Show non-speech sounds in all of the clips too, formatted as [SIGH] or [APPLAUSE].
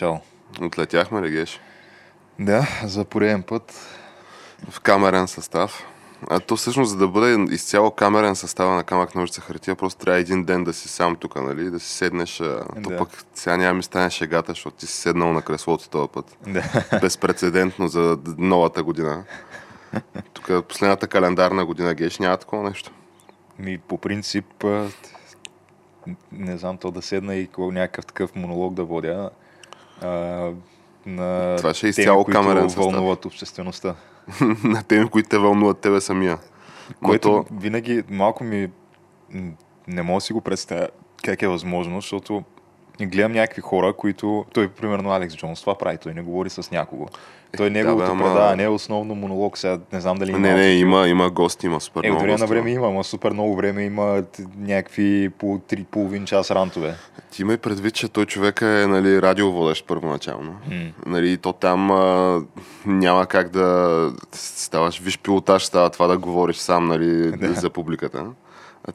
Начало. Отлетяхме ли, Геш? Да, за пореден път. В камерен състав. А то всъщност, за да бъде изцяло камерен състава на камък ножица хартия, просто трябва един ден да си сам тук, нали? Да си седнеш. А... То Да. пък сега няма ми стане шегата, защото ти си седнал на креслото този път. Да. [LAUGHS] Безпредседентно за новата година. Тук последната календарна година, Геш, няма такова нещо. Ми, по принцип, не знам то да седна и някакъв такъв монолог да водя. А, на Това ще е теми, изцяло които камерен състав. вълнуват обществеността. [LAUGHS] на теми, които те вълнуват тебе самия. Което то- винаги малко ми не мога да си го представя как е възможно, защото гледам някакви хора, които... Той, примерно, Алекс Джонс, това прави, той не говори с някого. Той неговото да, бе, ама- предаване е основно монолог. Сега не знам дали има. Не, не, има, има гости, има супер Е, от много време на време има, ама супер много време има някакви по три, половин час рантове. Ти имай предвид, че той човек е нали, радиоводещ първоначално. М. Нали, то там а, няма как да ставаш виж пилотаж, става това да говориш сам нали, [LAUGHS] Да. за публиката.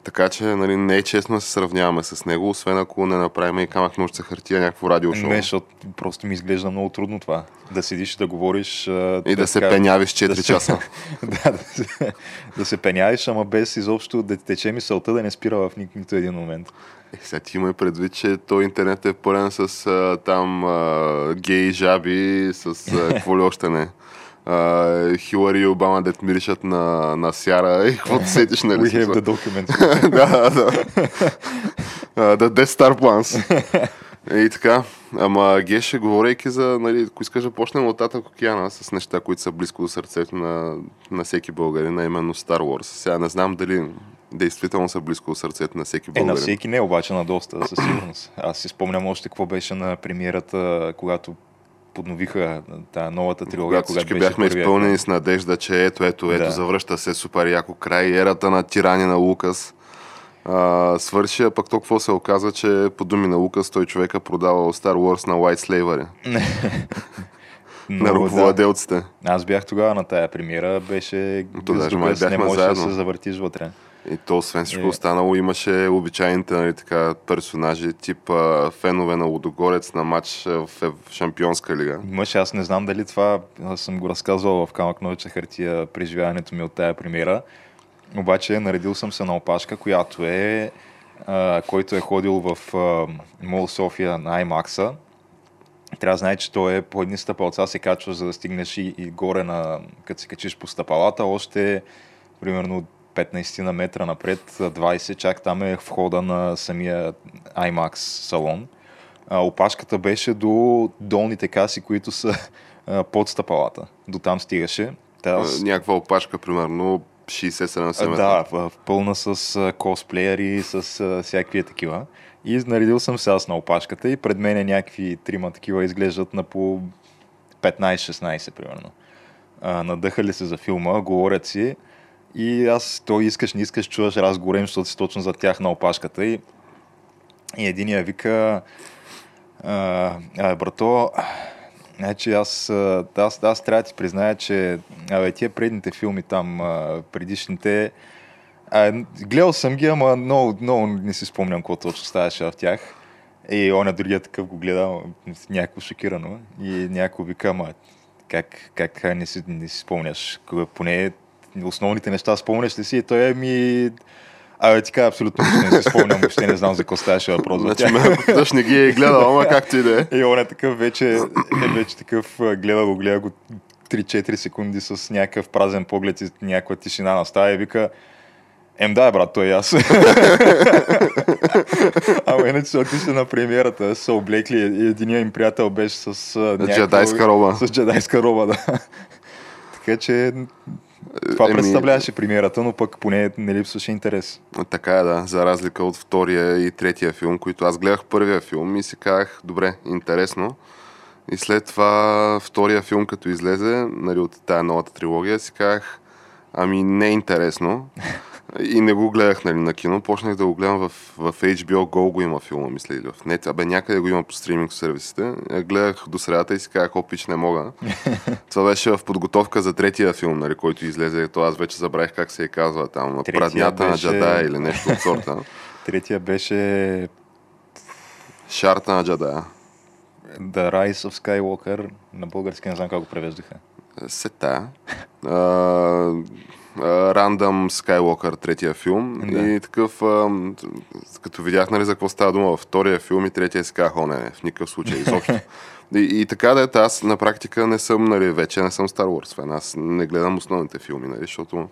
Така че нали, не е честно да се сравняваме с него, освен ако не направим и камък ножица хартия някакво радиошоу. Не, защото просто ми изглежда много трудно това. Да седиш и да говориш. И да се така- пенявиш 4 да часа. [LAUGHS] да, да, се, да се пеняеш, ама без изобщо да тече мисълта да не спира в ни- нито един момент. Е, сега ти имай предвид, че той интернет е пълен с а, там а, гей жаби, с а, [LAUGHS] какво ли още не. А, Хилари и Обама дет миришат на, на сяра и какво сетиш, нали? We have the document. [LAUGHS] да, да. Да, Death Star Plans. И така. Ама Геше, говорейки за, нали, ако искаш да почнем от Татък океана с неща, които са близко до сърцето на, на всеки българин, а именно Star Wars. Сега не знам дали действително са близко до сърцето на всеки Е, българин. на всеки не, обаче на доста, със сигурност. Аз си спомням още какво беше на премиерата, когато подновиха тая новата трилогия, Когато всички беше бяхме първия изпълнени с надежда, че ето, ето, ето, Да. завръща се супер яко край, ерата на тирани на Лукас а, свърши, а пък то какво се оказа, че по думи на Лукас той човека продавал Star Wars на White Slavery, [LAUGHS] на Много, да. ръководелците. Аз бях тогава на тая премиера, беше То даже май гъс не бяхме можеш да се завъртиш вътре. И то, освен всичко Е. останало, имаше обичайните нали, така, персонажи, тип а, фенове на Лудогорец на матч в, в Шампионска лига. Имаше, аз не знам дали това аз съм го разказвал в Камък Ноча хартия преживяването ми от тая премиера. Обаче наредил съм се на опашка, която е а, който е ходил в а, Мол София на IMAX-а. Трябва да знае, че то е по едни стъпалца се качваш, за да стигнеш и, и горе, на, като се качиш по стъпалата, още примерно 15 на метра напред, 20, чак там е входа на самия IMAX салон. А, опашката беше до долните каси, които са а, под стъпалата. До там стигаше. Аз- Някаква опашка, примерно 60-70 а, метра. да, в, пълна с косплеери, с а, всякакви такива. И наредил съм се аз на опашката и пред мен някакви трима такива изглеждат на по 15-16 примерно. А, надъхали се за филма, говорят си и аз, той искаш, не искаш, чуваш разговорим, защото си точно за тях на опашката и, и единия вика а, брато, Значи аз, аз, аз трябва да ти призная, че абе, тия предните филми там, предишните, а, гледал съм ги, ама много, много не си спомням какво точно ставаше в тях. И он другия такъв го гледа, някакво шокирано. И някой вика, ама как, как не, си, не си спомняш? Поне основните неща спомняш ли си? И той е ми... Абе, ти кажа, абсолютно не си спомням, въобще не знам за какво ставаше въпрос. Значи, тъж не ги е гледал, ама [LAUGHS] както и да е. И он е такъв вече, е вече такъв, гледа го, гледа го 3-4 секунди с някакъв празен поглед и някаква тишина настава и вика Ем да, брат, той и аз. [LAUGHS] Ама иначе се отишли на премиерата, са облекли и единия им приятел беше с някаква... Джедайска роба. С джедайска роба, да. [LAUGHS] така че това Еми- представляваше премиерата, но пък поне не липсваше интерес. Така е, да, за разлика от втория и третия филм, които аз гледах първия филм и си казах, добре, интересно. И след това втория филм, като излезе, нали, от тая новата трилогия, си казах, ами не е интересно. [LAUGHS] И не го гледах нали, на кино, почнах да го гледам в, в HBO Go го има филма, мисля, или в нет. Абе, някъде го има по стриминг сервисите. Я гледах до средата и си казах, опич, не мога. [LAUGHS] Това беше в подготовка за третия филм, нали, който излезе. То аз вече забравих как се е казва там. Третия Праднята на беше- Джадая или нещо от сорта. [LAUGHS] Третия беше Шарта на Джадая. The Rise of Skywalker. На български не знам как го превеждаха. Сета. [LAUGHS] Рандъм Skywalker, третия филм. Да. И такъв, а, като видях нали, за какво става дума във втория филм и третия си казах, о не, не, в никакъв случай, изобщо. [LAUGHS] И, и така да е, аз на практика не съм, нали, вече не съм Star Wars фен. Аз не гледам основните филми, нали, защото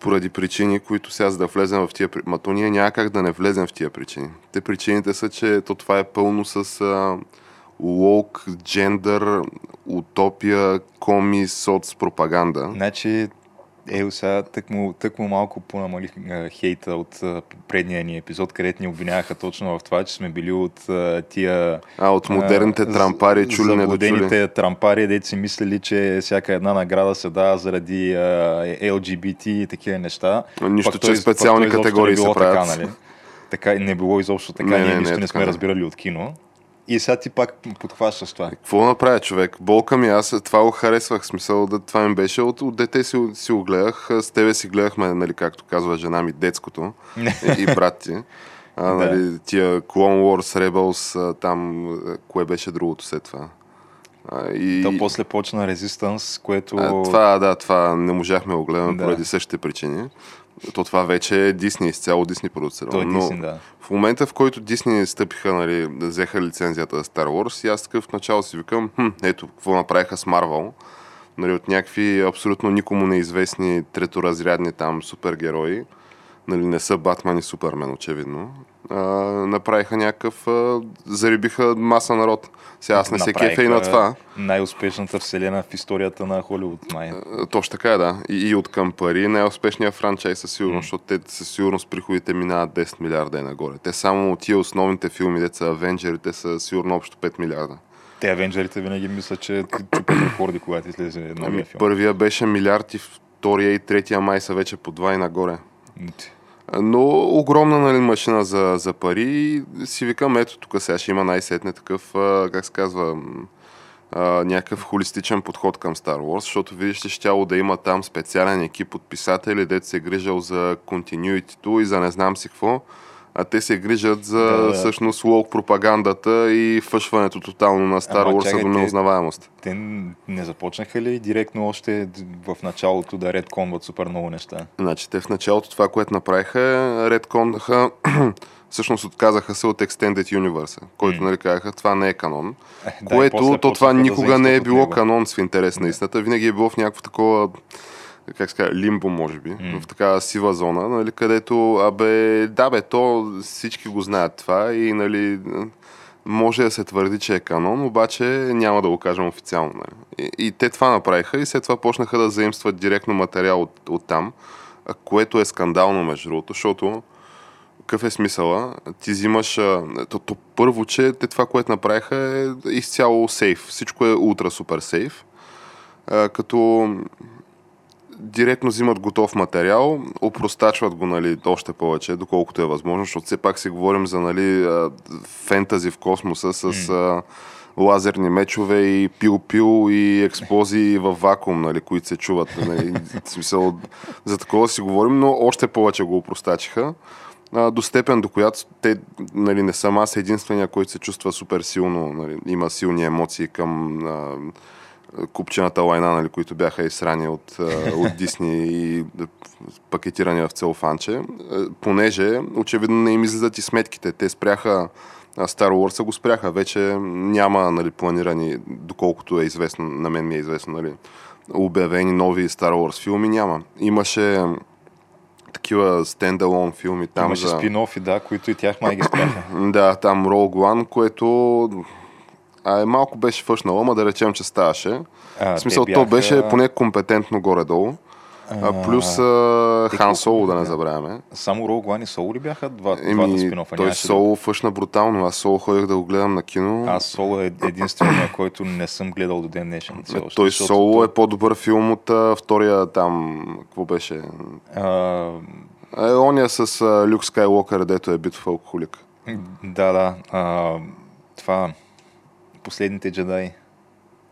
поради причини, които сега за да влезем в тия... Ма то ние няма как да не влезем в тия причини. Те причините са, че то това е пълно с а, лоук, джендър, утопия, коми, соц, пропаганда. Значи, е, сега тък му, малко понамалих а, хейта от а, предния ни епизод, където ни обвиняваха точно в това, че сме били от а, тия... А, от модерните а, трампари, чули недочули. Заблудените трампари, дето си мислили, че всяка една награда се дава заради а, LGBT и такива неща. Нищо, Пък че той- специални изобщо категории не се правят. Така, нали? така, не било изобщо така, Не, ние не, не, нищо не, така сме не. разбирали от кино. И сега ти пак подхващаш това. Какво да направя човек? Болка ми, аз това го харесвах. Смисъл, да, това ми беше от, от дете си, си го гледах. С тебе си гледахме, нали, както казва жена ми, детското и, и брат ти. А, [LAUGHS] Да. нали, тия Clone Wars, Rebels, там, кое беше другото след това? А, и... То после почна Resistance, което... А, това, да, това не можахме да го гледаме Да. поради същите причини. То това вече е Дисни, изцяло Дисни продуцирано. Е но да. в момента, в който Дисни стъпиха, нали, да взеха лицензията за Star Wars, и аз такъв в начало си викам, хм, ето, какво направиха с Марвел. Нали, от някакви абсолютно никому неизвестни треторазрядни там супергерои, нали, не са Батман и Супермен, очевидно, а, направиха някакъв, а, зарибиха маса народ. Сега аз не се кефя и на това. Най-успешната вселена в историята на Холивуд, май. А, Точно така е, да. И, и от към пари най-успешният франчайз със сигурност, защото те със сигурност приходите минават 10 милиарда и нагоре. Те само от тия основните филми, деца Авенджерите са сигурно общо 5 милиарда. Те Авенджерите винаги мислят, че чупят рекорди, когато излезе Ами, новия филм. първия беше милиард и втория и третия май са вече по 2 и нагоре. Но огромна нали, машина за, за пари. Си викам, ето тук сега ще има най-сетне такъв, как се казва, някакъв холистичен подход към Star Wars, защото видиш ли, щяло да има там специален екип от писатели, дето се е грижал за continuity и за не знам си какво, а те се грижат за Да, да. всъщност лоук пропагандата и фъшването тотално на Star Wars до неузнаваемост. Те не започнаха ли директно още в началото да редконват супер много неща? Значи те в началото това, което направиха, редконнаха, [CLEARS THROAT] всъщност отказаха се от Extended Universe, който нали казаха, това не е канон. Е, да, което после то това да никога не е било него. канон в интерес на истината. Винаги е било в някакво такова как се казва, лимбо, може би, М. в такава сива зона, нали, където, абе, да бе, то всички го знаят това и, нали, може да се твърди, че е канон, обаче няма да го кажем официално. Нали. И, и те това направиха и след това почнаха да заимстват директно материал от, от там, което е скандално, между другото, защото какъв е смисъла? Ти взимаш... То, то първо, че те това, което направиха е изцяло сейф. Всичко е ултра супер сейф. А, като директно взимат готов материал, опростачват го нали, още повече, доколкото е възможно, защото все пак си говорим за нали, фентази в космоса с а, лазерни мечове и пил-пил и експлозии в вакуум, нали, които се чуват. Нали, смисъл, за такова си говорим, но още повече го опростачиха до степен, до която те, нали, не съм аз единствения, който се чувства супер силно, нали, има силни емоции към а, купчената лайна, нали, които бяха изсрани от, от [LAUGHS] Дисни и пакетирани в целофанче, а, понеже очевидно не им излизат и сметките. Те спряха Star Wars го спряха. Вече няма нали, планирани, доколкото е известно, на мен ми е известно, нали, обявени нови Star Wars филми. Няма. Имаше такива стендалон филми там. Имаше за... спин-офи, да, които и тях май ги спряха. [CLEARS THROAT] Да, там Rogue One, което а, е, малко беше фъшнало, ама да речем, че ставаше. А, В смисъл, те то бяха- беше поне компетентно горе-долу. А, плюс а, Хан колко Соло, да не бяха? забравяме. Само One и Соло ли бяха два, двата спин-офа? той Соло фъшна брутално. Аз Соло ходих да го гледам на кино. Аз Соло е единствения, който не съм гледал до ден днешен. още, той Соло е по-добър филм от а, втория там, какво беше? А, Е, ония с а, Люк Скайлокър, дето е битов алкохолик. да, да. А, това Последните джедаи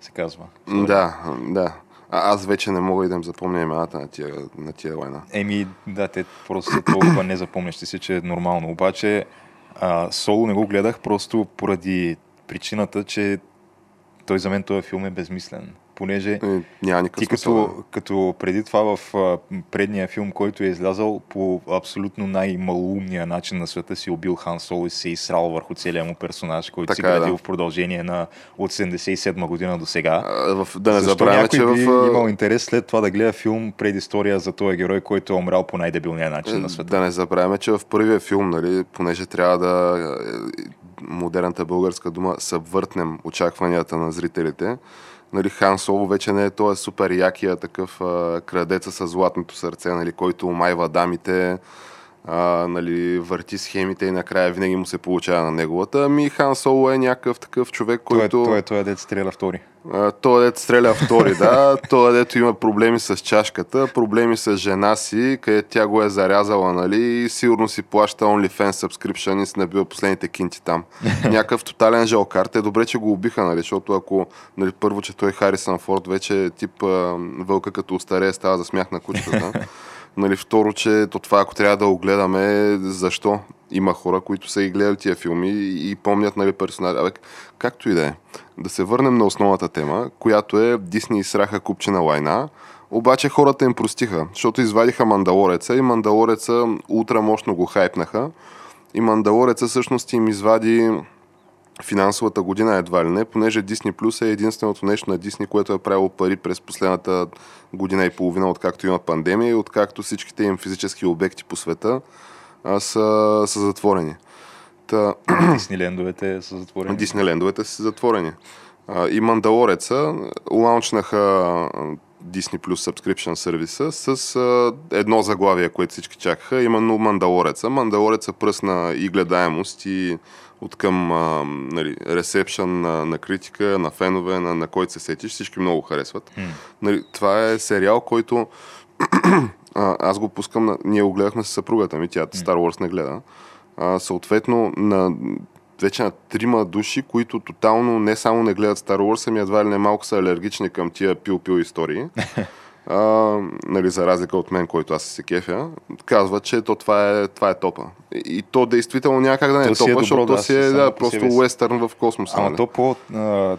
се казва. Да, да. А, аз вече не мога и да им запомня имената на тия, на тия война. Еми, да, те просто са толкова незапомнящи си, че е нормално. Обаче, а, Соло не го гледах просто поради причината, че той за мен този филм е безмислен. Понеже Е, няма ти смисъл. като, като преди това в а, предния филм, който е излязал по абсолютно най-малоумния начин на света си убил Хан Соло и се е изсрал върху целия му персонаж, който си Така е, градил да. в продължение на от 77 година до сега. А, в, да не забравяме, че би в... имал интерес след това да гледа филм предистория за този герой, който е умрял по най-дебилния начин на света? Да не забравяме, че в първия филм, нали, понеже трябва да е, модерната българска дума съвъртнем очакванията на зрителите, нали, Хан Соло вече не е този супер якия такъв а, крадеца с златното сърце, нали, който омайва дамите, а, нали, върти схемите и накрая винаги му се получава на неговата. Ами Хан Соло е някакъв такъв човек, Той, който... е, той е той е дет стреля втори. А, Той дето стреля втори, да. [LAUGHS] Той дето има проблеми с чашката, проблеми с жена си, където тя го е зарязала, нали, и сигурно си плаща OnlyFans subscription и си набива последните кинти там. [LAUGHS] Някакъв тотален жалкар. Те добре, че го убиха, нали, защото ако, нали, първо, че той Харисън Форд вече е тип а, вълка като остарее става за смях на кучетата. [LAUGHS] Нали, второ, че то това, ако трябва да го гледаме, защо? Има хора, които са и гледали тия филми и, и помнят нали, персонажа. Абе, както и да е. Да се върнем на основната тема, която е Дисни изсраха купчина лайна, обаче хората им простиха, защото извадиха Мандалореца и Мандалореца ултра мощно го хайпнаха и Мандалореца всъщност им извади финансовата година едва ли не, понеже Disney Plus е единственото нещо на Disney, което е правило пари през последната година и половина, откакто има пандемия и откакто всичките им физически обекти по света а, са, са затворени. Та, [CLEARS THROAT] Диснилендовете са затворени. Диснелендовете са затворени. А, и Мандалореца лаунчнаха Disney Plus Subscription сервиса с а, едно заглавие, което всички чакаха, именно Мандалореца. Мандалореца пръсна и гледаемост и от към а, нали, ресепшън на, на критика, на фенове, на, на който се сетиш, всички много го харесват. Нали, това е сериал, който [CLEARS THROAT] а, аз го пускам, на... ние го гледахме с съпругата ми, тя Star Wars не гледа. А, съответно, на вече на трима души, които тотално не само не гледат Star Wars, ами едва ли не малко са алергични към тия пил-пил истории. [LAUGHS] А, нали, за разлика от мен, който аз се кефя, казва, че то това е, това е топа. И, и то действително няма как да не е То е топа, добро, защото да, си е да, просто си. уестърн в космоса. Ама нали? то по... А,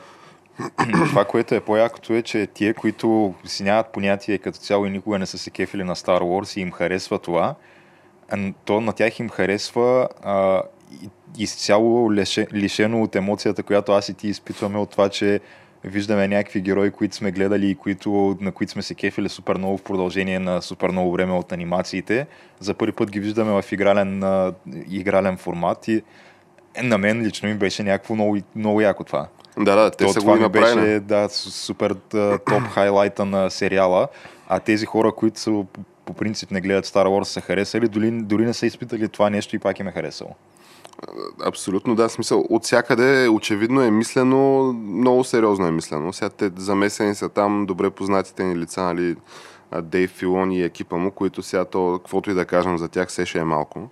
[CLEARS THROAT] това, което е по-якото е, че тие, които си нямат понятие като цяло и никога не са се кефили на Star Wars и им харесва това, то на тях им харесва а, изцяло лише, лишено от емоцията, която аз и ти изпитваме от това, че виждаме някакви герои, които сме гледали и които, на които сме се кефили супер много в продължение на супер много време от анимациите. За първи път ги виждаме в игрален, игрален формат и на мен лично ми беше някакво много, много яко това. Да, да, те То са това го направили. беше да, супер топ хайлайта на сериала, а тези хора, които са, по, по принцип не гледат Star Wars, са харесали, дори, дори не са изпитали това нещо и пак им е харесало. Абсолютно, да, смисъл. От всякъде очевидно е мислено, много сериозно е мислено. Сега те замесени са там добре познатите ни лица, нали, Дейв Филон и екипа му, които сега то, каквото и да кажем за тях, все ще е малко.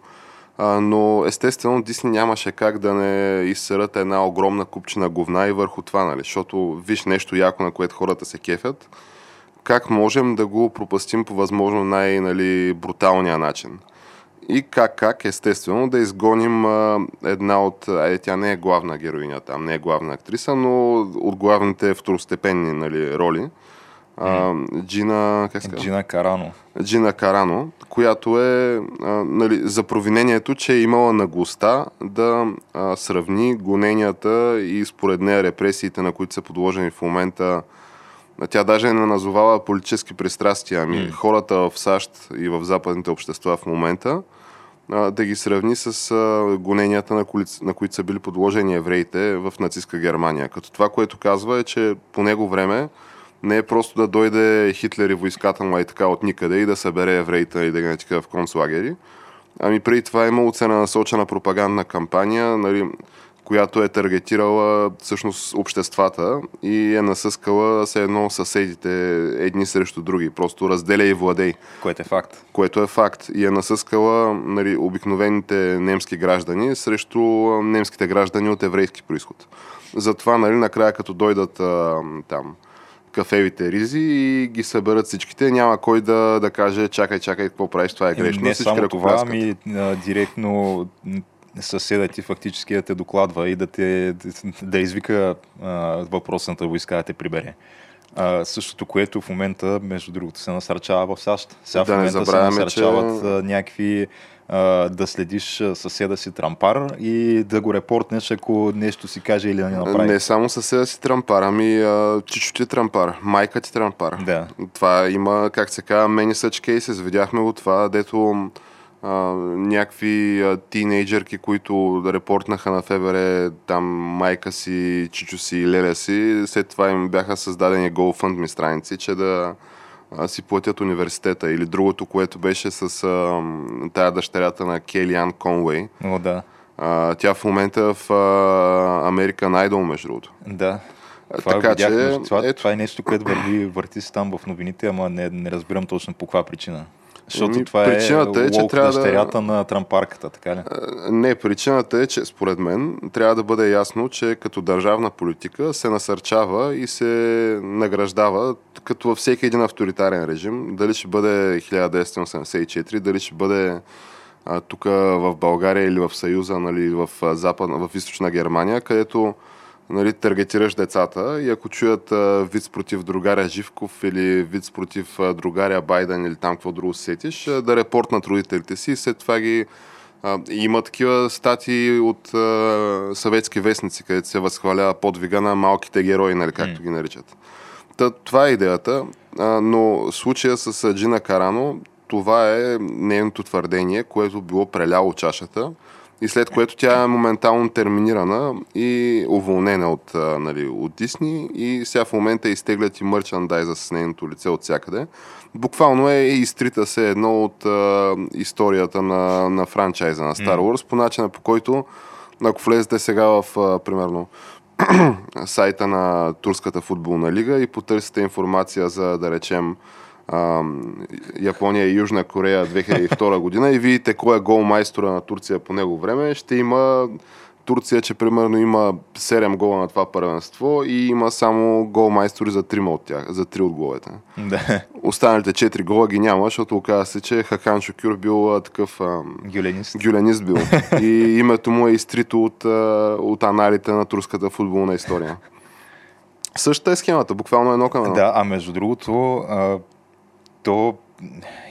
А, но естествено Дисни нямаше как да не изсърят една огромна купчина говна и върху това, нали, защото виж нещо яко, на което хората се кефят, как можем да го пропастим по възможно най-нали, бруталния начин. И как, как, естествено, да изгоним а, една от... Е, тя не е главна героиня там, не е главна актриса, но от главните второстепенни нали, роли. а, Джина, как казва? Джина Карано. Джина Карано, която е а, нали, за провинението, че е имала наглостта да а, сравни гоненията и според нея репресиите, на които са подложени в момента. Тя даже не назовава политически пристрастия, ами Mm. хората в САЩ и в западните общества в момента, да ги сравни с гоненията, на, коли, на които са били подложени евреите в нацистска Германия. Като това, което казва е, че по него време не е просто да дойде Хитлер и войската му и така от никъде и да събере евреите и да ги натика в концлагери. Ами преди това е имало целенасочена пропагандна кампания, нали, която е таргетирала всъщност обществата и е насъскала се едно съседите едни срещу други. Просто разделя и владей, Което е факт. което е факт. И е насъскала нали, обикновените немски граждани срещу немските граждани от еврейски происход. Затова, нали, накрая като дойдат а, там кафевите ризи и ги съберат всичките, няма кой да, да каже чакай, чакай, какво правиш, това е Еми, грешно. не Всички само това, ами а, директно съседа ти фактически да те докладва и да, те, да извика а, въпросната войска да те прибере. А, същото, което в момента, между другото, се насърчава в САЩ. Сега Да в момента се насърчават че- някакви а, да следиш съседа си трампар и да го репортнеш, ако нещо си каже или не направи. Не само съседа си трампар, ами а, чичо ти трампар, майка ти трампар. Да. Това има, как се казва, many such cases. Видяхме го това, дето някакви а, тинейджърки, които репортнаха на ФБР там майка си, чичо си и леля си, след това им бяха създадени GoFundMe страници, че да си платят университета. Или другото, което беше с а, тая дъщерята на Келиан Конвей. О, да. А, тя в момента в а, American Idol, между другото. Да. Това, така видях, че, това, ето. това е нещо, което върви, върти се там в новините, ама не, не разбирам точно по каква причина. Защото Еми, това причината е, е, че трябва да- дъщерята на трампарката, така ли? А, Не, причината е, че според мен трябва да бъде ясно, че като държавна политика се насърчава и се награждава, като във всеки един авторитарен режим. Дали ще бъде 1984, дали ще бъде тук в България или в Съюза, нали, в, а, западна, в източна Германия, където нали, таргетираш децата и ако чуят а, виц против другаря Живков или виц против а, другаря Байден или там какво друго се сетиш, а, да репортнат родителите си и след това ги а, има такива статии от а, съветски вестници, където се възхвалява подвига на малките герои, нали, както ги наричат. Та, това е идеята, а, но случая с Джина Карано, това е нейното твърдение, което било преляло чашата и след което тя е моментално терминирана и уволнена от, нали, от Дисни и сега в момента изтеглят и мърчандайза с нейното лице от всякъде. Буквално е изтрита се едно от а, историята на, на франчайза на Star Wars по начина по който ако влезете сега в, а, примерно, [CLEARS THROAT] сайта на Турската футболна лига и потърсите информация за, да речем, ам, Япония и Южна Корея 2002 година и видите кой е гол майстора на Турция по него време, ще има Турция, че примерно има 7 гола на това първенство и има само гол майстори за 3 от тях, за 3 от головете. Да. Останалите 4 гола ги няма, защото оказа се, че Хахан Шокюр бил а, такъв Гюленист. гюленист бил. [LAUGHS] И името му е изтрито от, а, от аналите на турската футболна история. Същата е схемата, буквално едно към. Да, а между другото, а, то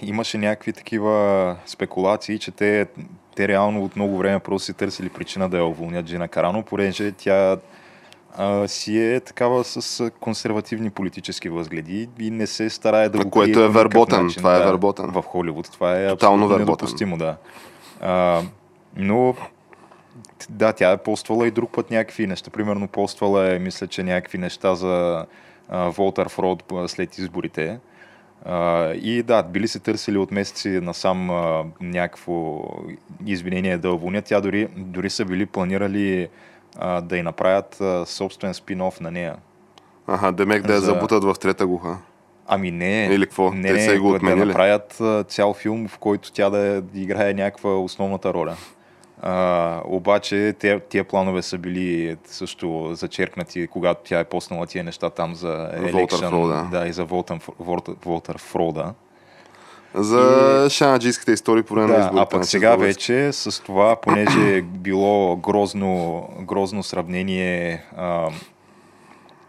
имаше някакви такива спекулации, че те, те реално от много време просто си търсили причина да я уволнят Джина Карано, понеже тя а, си е такава с консервативни политически възгледи и не се старае да А го което е верботен, начин. това е да, верботен. В Холивуд това е Тотално абсолютно недопустимо, да. А, но да, тя е поствала и друг път някакви неща. Примерно поствала е, мисля, че някакви неща за Волтер Фрод след изборите. И да, били се търсили от месеци насам а, някакво извинение да уволнят. Тя дори, дори са били планирали а, да й направят собствен спин-оф на нея. Аха, демек да я За- забутат в трета глуха. Ами не. Или какво? Не, Те са го да отменили? направят а, цял филм, в който тя да играе някаква основната роля. А, обаче те, тия планове са били също зачеркнати, когато тя е поснала тия неща там за Election, Фрода. да, и за Волтър, Фрода. За шанаджийските истории по време на Да, изборите. а пък на сега вече с това, понеже е било грозно, грозно сравнение а,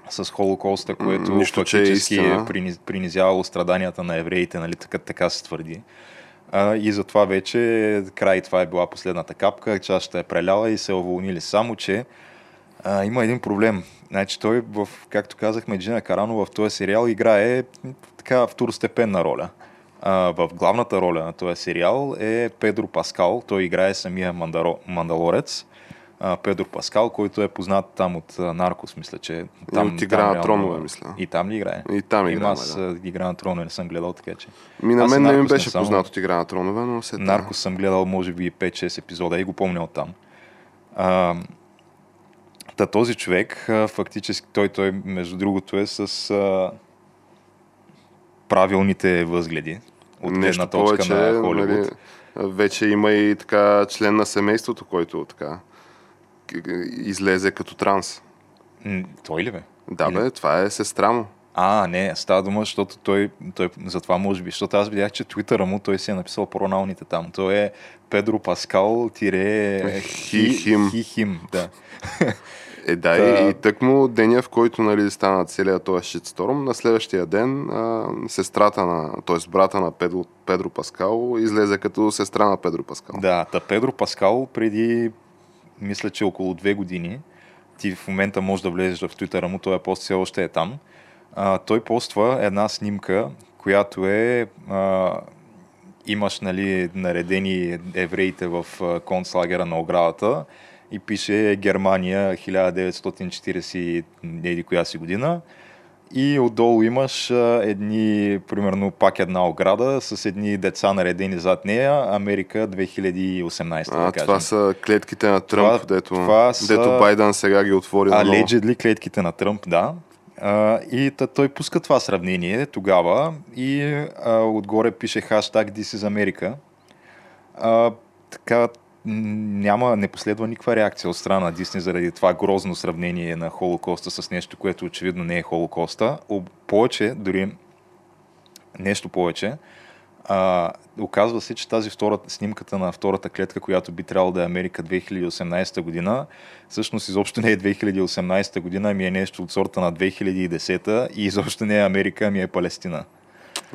с Холокоста, което Нищо, е фактически е, приниз, принизявало страданията на евреите, нали, така, така се твърди. А, и затова вече край това е била последната капка, чашата е преляла и се уволнили. Само, че а, има един проблем. Значи той, в, както казахме, Джина Карано в този сериал играе така второстепенна роля. А, в главната роля на този сериал е Педро Паскал. Той играе самия мандаро, мандалорец. А, Педро Паскал, който е познат там от Наркос, мисля, че там, от Игра на реално- тронове, мисля. И там ли играе? И там играе, аз да. Игра на тронове не съм гледал, така че. Ми на мен не ми беше само- познат от Игра на тронове, но се Наркос съм гледал може би 5-6 епизода и го помня от там. А, та този човек, а, фактически той, той между другото е с а, правилните възгледи от гледна Нещо точка повече, на Холивуд. нали, вече има и така член на семейството, който така излезе като транс. М, Той ли бе? Да, Или- бе, това е сестра му. А, не, става дума, защото той, той затова може би, защото аз видях, че твитъра му той си е написал проналните там. Той е Педро Паскал тире Хи хим. Хи хим, да. [LAUGHS] Е, да, Та- и, и тък му деня, в който нали, стана целият този шитсторм, на следващия ден а, сестрата на, т.е. брата на Педро, Педро Паскал излезе като сестра на Педро Паскал. Да, та Педро Паскал преди, мисля, че около две години, ти в момента можеш да влезеш в твитъра му, този пост все още е там, а, той поства една снимка, която е а, имаш нали, наредени евреите в концлагера на оградата и пише Германия 1940 еди коя си година и отдолу имаш а, едни, примерно пак една ограда с едни деца наредени зад нея, Америка 2018, А, да кажем. това са клетките на Тръмп, Това- дето, това са- дето Байден сега ги отвори. Allegedly клетките на Тръмп, да. А, и та, той пуска това сравнение тогава и а, отгоре пише хаштаг This is America. А, така няма, не последва никаква реакция от страна на Дисни заради това грозно сравнение на Холокоста с нещо, което очевидно не е Холокоста. Об- Повече, дори нещо повече, а, оказва се, че тази втора, снимката на втората клетка, която би трябвало да е Америка 2018 година, всъщност изобщо не е 2018 година, ами е нещо от сорта на 2010 и изобщо не е Америка, ами е Палестина.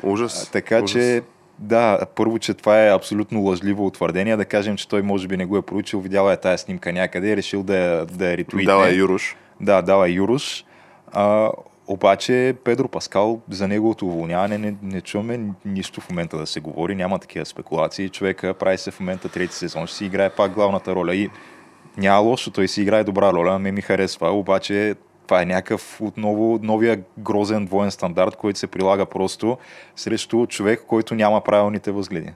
Ужас. А, така ужас. че, да, първо, че това е абсолютно лъжливо утвърдение, да кажем, че той може би не го е проучил, видял е тая снимка някъде, е решил да, я- да я ретвитне. Дава Юруш. Да, дава Юруш. А, обаче Педро Паскал за неговото уволняване не, не чуваме ни- нищо в момента да се говори, няма такива спекулации. Човека прави се в момента трети сезон, ще си играе пак главната роля и няма лошо, той си играе добра роля, ме ми харесва, обаче това е някакъв отново новия грозен двоен стандарт, който се прилага просто срещу човек, който няма правилните възгледи.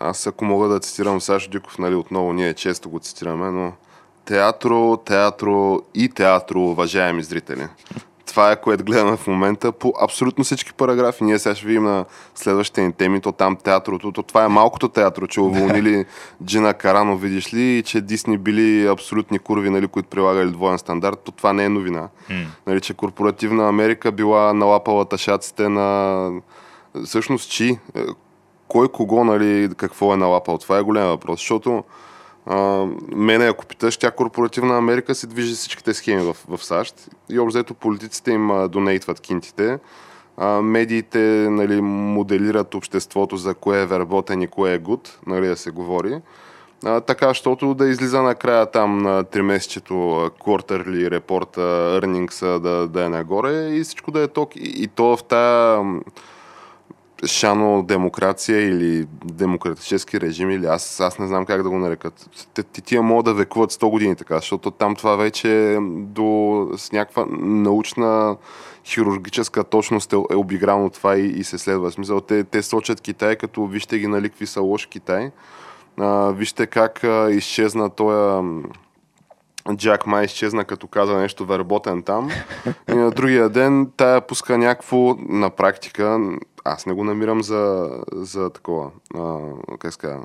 Аз ако мога да цитирам Сашо Дюков, нали, отново ние често го цитираме, но театро, театро и театро, уважаеми зрители. Това е което гледаме в момента по абсолютно всички параграфи. Ние сега ще видим на следващите ни теми, то там театрото, то това е малкото театро, че уволнили [LAUGHS] Джина Карано, видиш ли, и че Дисни били абсолютни курви, нали, които прилагали двоен стандарт, то това не е новина. Нали, че корпоративна Америка била налапала ташаците на... Всъщност, чи? Кой кого, нали, какво е налапал? Това е голям въпрос, защото мене, ако питаш, тя корпоративна Америка се движи всичките схеми в, в САЩ и общо взето политиците им а, донейтват кинтите. А, медиите нали, моделират обществото за кое е верботен и кое е гуд, нали, да се говори. А, така, защото да излиза накрая там на тримесечето quarterly репорта, earnings да, да е нагоре и всичко да е ток. И, и то в тая шано демокрация или демократически режим, или аз, аз не знам как да го нарекат. Тия могат да векуват 100 години така, защото там това вече е до, с някаква научна хирургическа точност е, е обиграно това и, и се следва. В Смисъл, те, те сочат Китай, като вижте ги нали какви са лош Китай. А, вижте как а, изчезна тоя м, Джак Май изчезна, като каза нещо верботен там. И на другия ден тая пуска някакво на практика. Аз не го намирам за, за такова, а, как ска,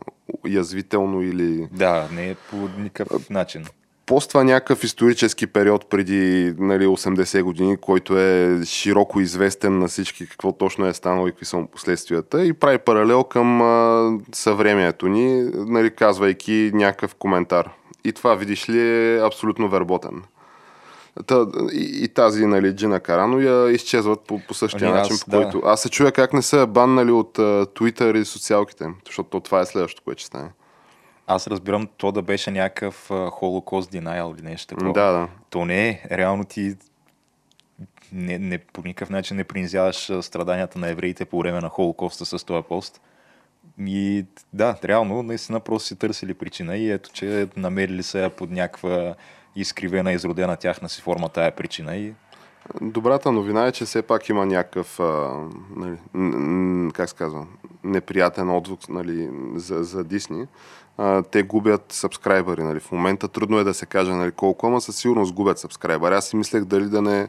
язвително или... Да, не е по никакъв начин. Поства някакъв исторически период преди нали, 80 години, който е широко известен на всички какво точно е станало и какви са му последствията и прави паралел към а, съвремието ни, нали, казвайки някакъв коментар. И това, видиш ли, е абсолютно верботен. Та, и, и тази, нали, Джина Карано я изчезват по, по същия Ами, начин, аз- по да. който... Аз се чуя как не са баннали от Twitter и социалките, защото то това е следващото, което ще стане. Аз разбирам то да беше някакъв холокост denial или нещо такова. Да, да. То не е. Реално ти не, не, по никакъв начин не принизяваш страданията на евреите по време на Холокоста с този пост. И да, реално, наистина просто си търсили причина и ето, че намерили се под някаква изкривена, изродена тяхна си форма тая причина и Добрата новина е, че все пак има някакъв, а, нали, как се казва, неприятен отзвук нали, за, за Дисни. А, те губят сабскрайбъри. Нали. В момента трудно е да се каже нали, колко, ама със сигурност губят сабскрайбъри. Аз си мислех дали да не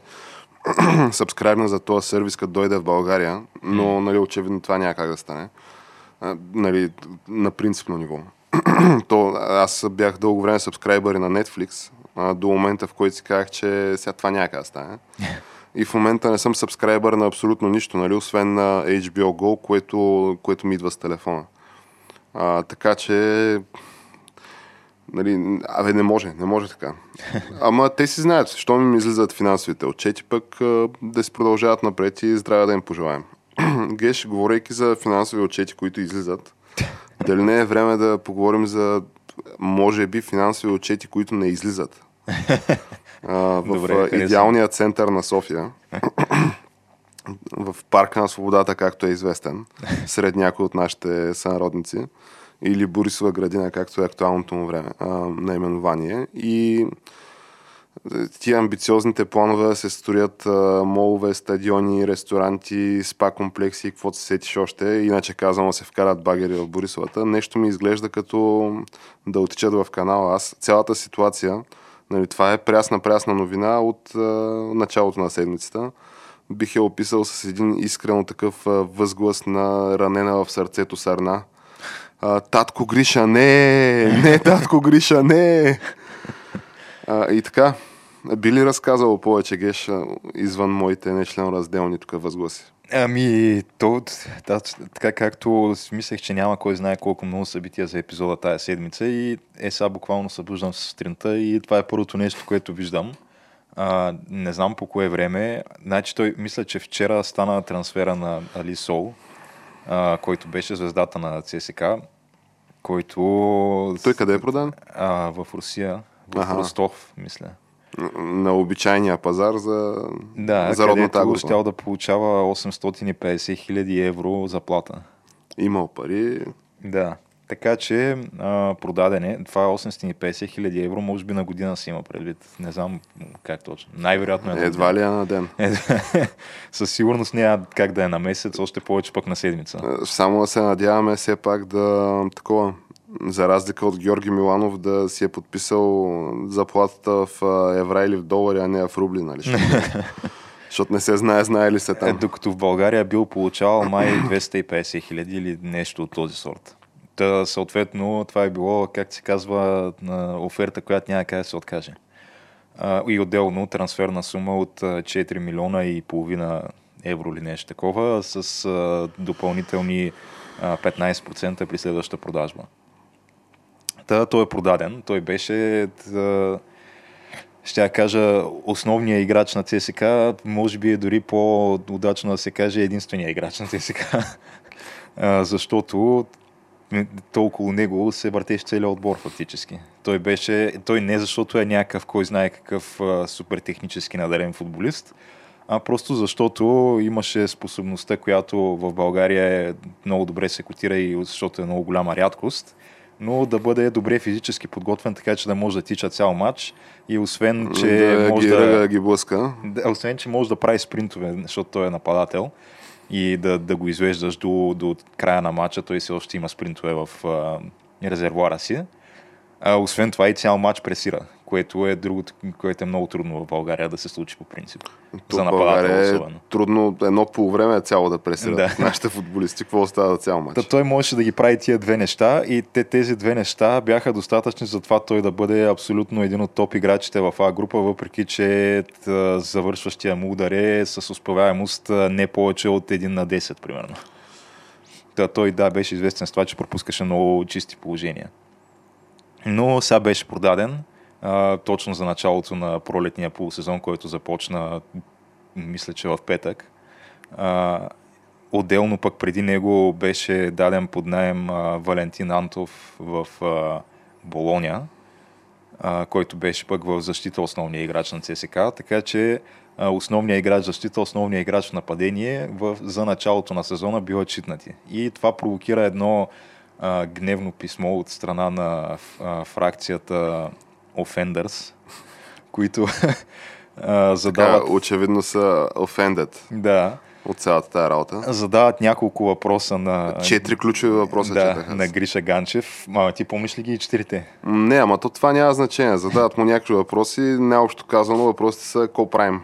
[CLEARS THROAT] сабскрайбна за този сервис, като дойде в България, но нали, очевидно това няма как да стане. А, нали, на принципно ниво. [CLEARS THROAT] То, аз бях дълго време сабскрайбъри на Netflix, а, до момента в който си казах, че сега това няма как да стане. [LAUGHS] И в момента не съм сабскрайбър на абсолютно нищо, нали, освен на HBO Go, което, което ми идва с телефона. А, така че Нали, абе, не може, не може така. [LAUGHS] Ама те си знаят, що ми излизат финансовите отчети, пък да си продължават напред и здраве да им пожелаем. Геш, говорейки за финансови отчети, които излизат, дали не е време да поговорим за, може би, финансови отчети, които не излизат? А, в Добре, идеалния център на София, в парка на свободата, както е известен, сред някои от нашите сънародници, или Борисова градина, както е актуалното му време, а, наименование. И тия амбициозните планове да се строят молове, стадиони, ресторанти, спа комплекси и каквото се сетиш още, иначе казвам да се вкарат багери в Борисовата, нещо ми изглежда като да отичат в канала. Аз цялата ситуация, нали, това е прясна-прясна новина от а, началото на седмицата. Бих я описал с един искрено такъв а, възглас на ранена в сърцето сърна. А, татко Гриша, не! Не, татко Гриша, не! А, и така, би ли разказал повече, Геш, извън моите нечленоразделни тук възгласи? Ами, то, да, така както си мислех, че няма кой знае колко много събития за епизода тая седмица и е сега буквално събуждам се сутринта и това е първото нещо, което виждам. А, не знам по кое време. Значи той, мисля, че вчера стана трансфера на Али Сол, а, който беше звездата на ЦСК, който... Той къде е продан? А, в Русия, в Аха. Ростов, мисля. На обичайния пазар за, Да, за родната група. щял да получава 850 хиляди евро заплата. Имал пари. Да. Така че а, продадене, това е 850 хиляди евро, може би на година си има предвид. Не знам как точно. Най-вероятно е на Едва ли е на ден. Е, [LAUGHS] със сигурност няма как да е на месец, още повече пък на седмица. А, Само да се надяваме все пак да такова, за разлика от Георги Миланов, да си е подписал заплатата в евра или в долари, а не в рубли, нали? Защото, не [LAUGHS] се знае, знае ли се Е, там. докато в България бил получавал май 250 хиляди или нещо от този сорт. Та, съответно, това е било, как се казва, оферта, която няма как да се откаже. И отделно трансферна сума от а, 4 милиона и половина евро или нещо такова, с допълнителни а, 15% при следващата продажба. Та, той е продаден. Той беше, та, ще я кажа, основният играч на ЦСК, може би е дори по-удачно да се каже единствения играч на ЦСК, [LAUGHS] защото м, то около него се въртеше целият отбор фактически. Той беше, той не защото е някакъв, кой знае какъв супер технически надарен футболист, а просто защото имаше способността, която в България е много добре се котира и защото е много голяма рядкост, но да бъде добре физически подготвен, така че да може да тича цял матч и освен, че да може ги да... да ги блъска. Да, освен, че може да прави спринтове, защото той е нападател и да, да го извеждаш до, до края на матча, той все още има спринтове в а, резервуара си. А, освен това и цял матч пресира, което е другото, което е много трудно в България да се случи по принцип. Тук за нападател е трудно едно по време цяло да пресират Да. [LAUGHS] нашите футболисти. Какво остава за цял матч? Та той можеше да ги прави тия две неща и те, тези две неща бяха достатъчни за това той да бъде абсолютно един от топ играчите в А група, въпреки че т, завършващия му удар е с успеваемост не повече от 1 на 10, примерно. Та той да, беше известен с това, че пропускаше много чисти положения. Но сега беше продаден а, точно за началото на пролетния полусезон, който започна, мисля, че в петък. А, отделно пък преди него беше даден под найем а, Валентин Антов в а, Болония, а, който беше пък в защита основния играч на ЦСК, така че основният играч защита, основният играч в нападение в, за началото на сезона бива читнати. И това провокира едно а, гневно писмо от страна на а, фракцията Offenders, които [LAUGHS] задават... Така, очевидно са offended Да, от цялата тази работа. задават няколко въпроса на... Четири ключови въпроса да, на Гриша Ганчев. Ма, ти помниш ли ги и четирите? Не, ама то това няма значение. Задават му някакви въпроси. Най-общо казано, въпросите са какво правим.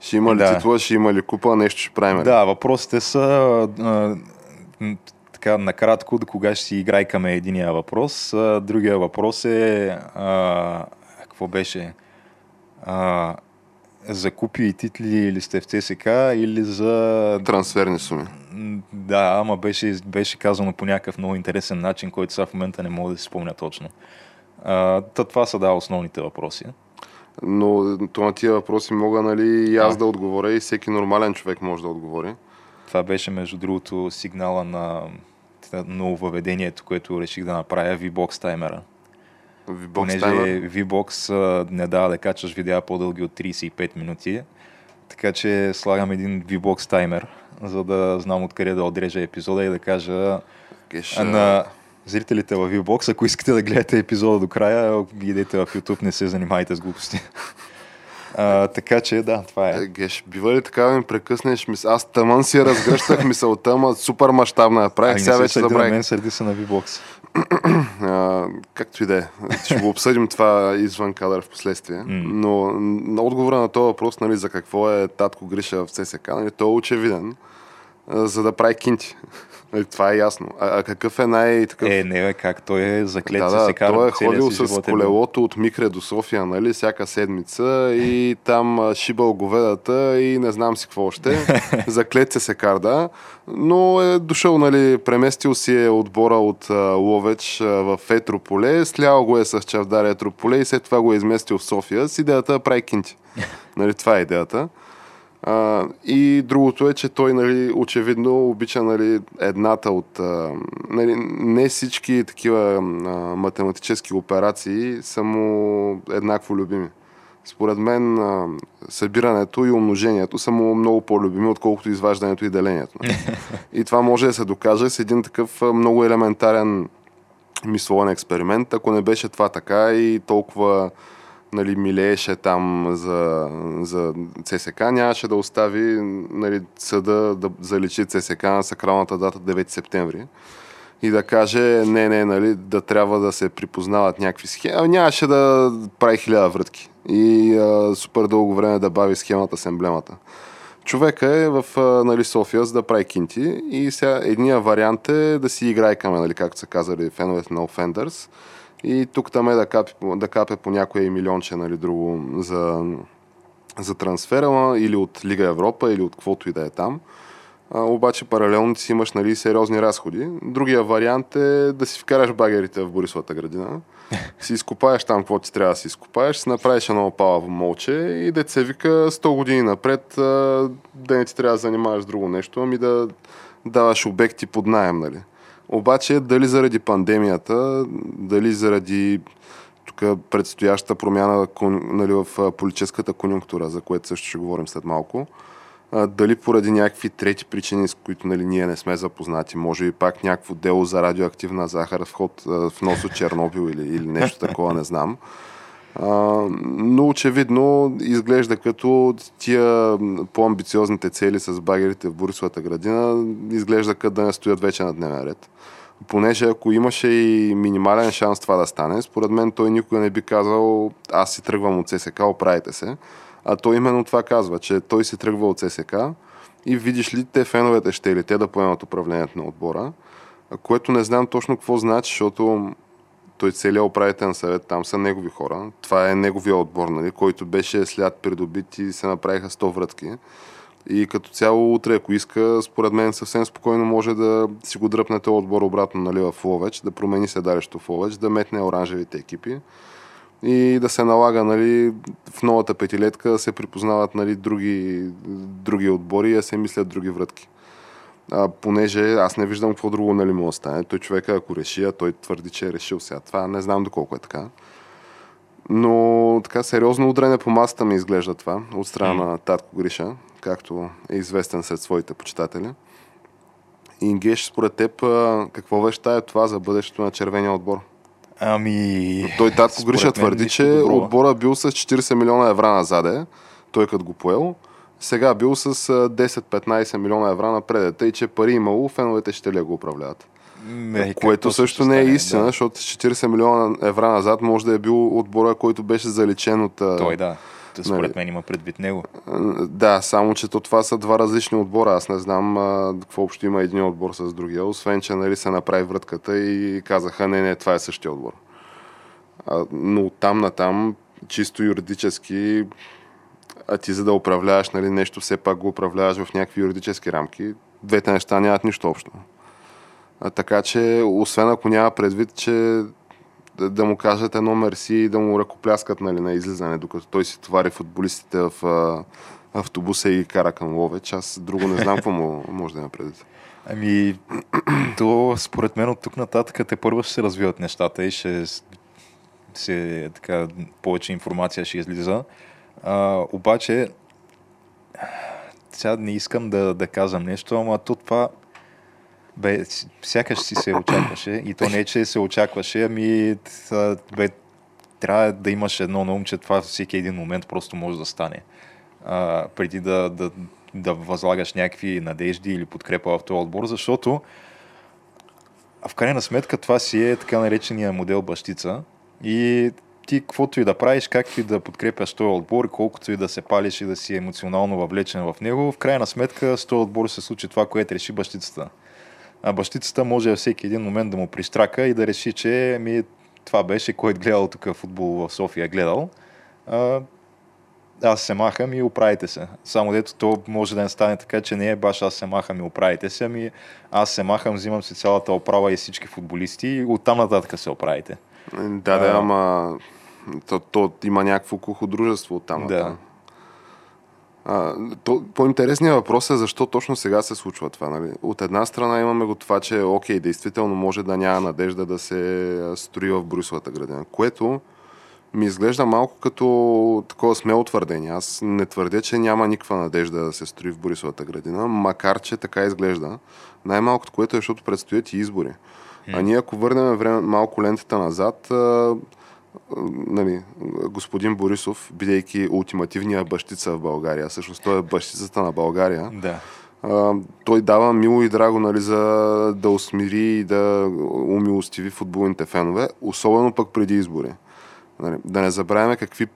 Ще има ли Да. титла, ще има ли купа, нещо ще правим. Да, въпросите са така накратко до кога ще си играйкаме единия въпрос. А, другия въпрос е а, какво беше? А, за купи и титли ли сте в ЦСК или за... Трансферни суми. Да, ама беше, беше казано по някакъв много интересен начин, който сега в момента не мога да си спомня точно. А, та това са да основните въпроси. Но то на тия въпроси мога нали, и аз А. да отговоря и всеки нормален човек може да отговори. Това беше, между другото, сигнала на нововъведението, което реших да направя V-Box таймера. Вибокс Понеже таймер. V-Box а, не дава да качваш видеа по-дълги от 35 минути, така че слагам един V-Box таймер, за да знам откъде да отрежа епизода и да кажа Кеш, а, на зрителите в V-Box, ако искате да гледате епизода до края, идете в YouTube, не се занимайте с глупости. А, така че да, това е. Е, Геш, бива ли така да ми прекъснеш? Мис... Аз тъмън си разгръщах [LAUGHS] мисълта, ама супер мащабна я правих. Ами Сега вече забравих. мен, сърди се на V-Box. [CLEARS THROAT] Както и да е. Ще го обсъдим това извън кадър в последствие. Но на отговора на този въпрос, нали, за какво е татко Гриша в ЦСК, нали, той е очевиден, за да прави кинти. Нали, това е ясно. А, а какъв е най-такъв... Е, не бе, как той е заклет, да, да, да, се кара той е ходил с колелото от Микре до София, нали, всяка седмица и там шибал говедата и не знам си какво още. [LAUGHS] Заклет се се карда, но е дошъл, нали, преместил си е отбора от Ловеч в Етрополе, слял го е с Чавдар Етрополе и след това го е изместил в София с идеята да прави кинти. [LAUGHS] нали, това е идеята. А, и другото е, че той нали, очевидно обича нали, едната от... Нали, не всички такива а, математически операции са му еднакво любими. Според мен а, събирането и умножението са му много по-любими, отколкото изваждането и делението. нали. [LAUGHS] И това може да се докаже с един такъв много елементарен мисловен експеримент. Ако не беше това така и толкова нали, милееше там за, за ЦСК, нямаше да остави нали, съда да заличи ЦСК на сакралната дата 9 септември и да каже, не, не, нали, да трябва да се припознават някакви схеми. Ами Нямаше да прави хиляда врътки и а, супер дълго време да бави схемата с емблемата. Човека е в нали, София, за да прави кинти и сега единия вариант е да си играе към, нали, както са казали феновете на Offenders и тук там е да капе, да капе по някое милионче, нали, друго за, за трансфера или от Лига Европа, или от каквото и да е там. А, обаче паралелно ти си имаш нали, сериозни разходи. Другия вариант е да си вкараш багерите в Борисовата градина, [LAUGHS] си изкопаеш там какво ти трябва да си изкопаеш, си направиш едно палаво молче и се вика 100 години напред да не ти трябва да занимаваш друго нещо, ами да даваш обекти под найем. Нали. Обаче дали заради пандемията, дали заради тук предстоящата промяна нали, в политическата конюнктура, за което също ще говорим след малко, дали поради някакви трети причини, с които нали, ние не сме запознати, може би пак някакво дело за радиоактивна захар в, ход, в нос от Чернобил или, или нещо такова, не знам. Но очевидно изглежда като тия по-амбициозните цели с багерите в Борисовата градина изглежда като да не стоят вече на дневен ред. Понеже ако имаше и минимален шанс това да стане, според мен той никога не би казал аз си тръгвам от ССК, оправите се. А той именно това казва, че той си тръгва от ССК и видиш ли те феновете ще или те да поемат управлението на отбора, което не знам точно какво значи, защото той целият управителен съвет там са негови хора. Това е неговия отбор, нали, който беше след придобит и се направиха 100 врътки. И като цяло утре, ако иска, според мен съвсем спокойно може да си го дръпне този отбор обратно нали, в Ловеч, да промени седалището в Ловеч, да метне оранжевите екипи и да се налага нали, в новата петилетка да се припознават нали, други, други отбори и да се мислят други вратки. А, понеже аз не виждам какво друго нали, му остане. Той човека, ако реши, а той твърди, че е решил сега. Това не знам доколко е така. Но така сериозно удрене по масата ми изглежда това от страна mm. на Татко Гриша, както е известен сред своите почитатели. И Геш, според теб, какво веща е това за бъдещето на червения отбор? Ами... Той Татко Гриша твърди, че добро. отбора бил с 40 милиона евра назаде, той като го поел. Сега бил с 10-15 милиона евра напред. Тъй, че пари имало, феновете ще ли го управляват? Не, което също не е истина, да. защото 40 милиона евра назад може да е бил отбора, който беше заличен от... Той да. Според нали, мен има предвид него. Да, само че то това са два различни отбора. Аз не знам а, какво общо има един отбор с другия, освен че нали, се направи вратката и казаха, не, не, това е същия отбор. А, но там на там, чисто юридически, а ти за да управляваш нали, нещо, все пак го управляваш в някакви юридически рамки. Двете неща нямат нищо общо. А, така че, освен ако няма предвид, че да, да му кажат едно мерси и да му ръкопляскат нали, на излизане, докато той си товари футболистите в а, автобуса и кара към Ловеч. Аз друго не знам какво му, може да има предвид. Ами, то според мен от тук нататък те първо ще се развиват нещата и ще се, така, повече информация ще излиза. А, обаче, сега не искам да, да казвам нещо, ама то това бе, сякаш си се очакваше и то не е, че се очакваше, ами бе, трябва да имаш едно на ум, че това всеки един момент просто може да стане. А, преди да, да, да възлагаш някакви надежди или подкрепа в този отбор, защото в крайна сметка това си е така наречения модел бащица и ти каквото и да правиш, както и да подкрепяш този отбор, колкото и да се палиш и да си емоционално въвлечен в него, в крайна сметка с този отбор се случи това, което реши бащицата. А бащицата може всеки един момент да му пристрака и да реши, че ми, това беше, който гледал тук футбол в София, гледал. А, аз се махам и оправите се. Само дето то може да не стане така, че не е баш аз се махам и оправите се, ами аз се махам, взимам си цялата оправа и всички футболисти и оттам нататък се оправите. Да, да, ама то, то има някакво кухо дружество оттам. Да. А, то, по-интересният въпрос е защо точно сега се случва това. Нали? От една страна имаме го това, че окей, действително може да няма надежда да се строи в Брюсовата градина, което ми изглежда малко като такова смело твърдение. Аз не твърдя, че няма никаква надежда да се строи в Борисовата градина, макар че така изглежда. Най-малкото, което е, защото предстоят и избори. А ние ако върнем време, малко лентата назад, нали, господин Борисов, бидейки ултимативния бащица в България, всъщност той е бащицата на България, да. а, той дава мило и драго нали, за да усмири и да умилостиви футболните фенове, особено пък преди избори. Нали, да не забравяме какви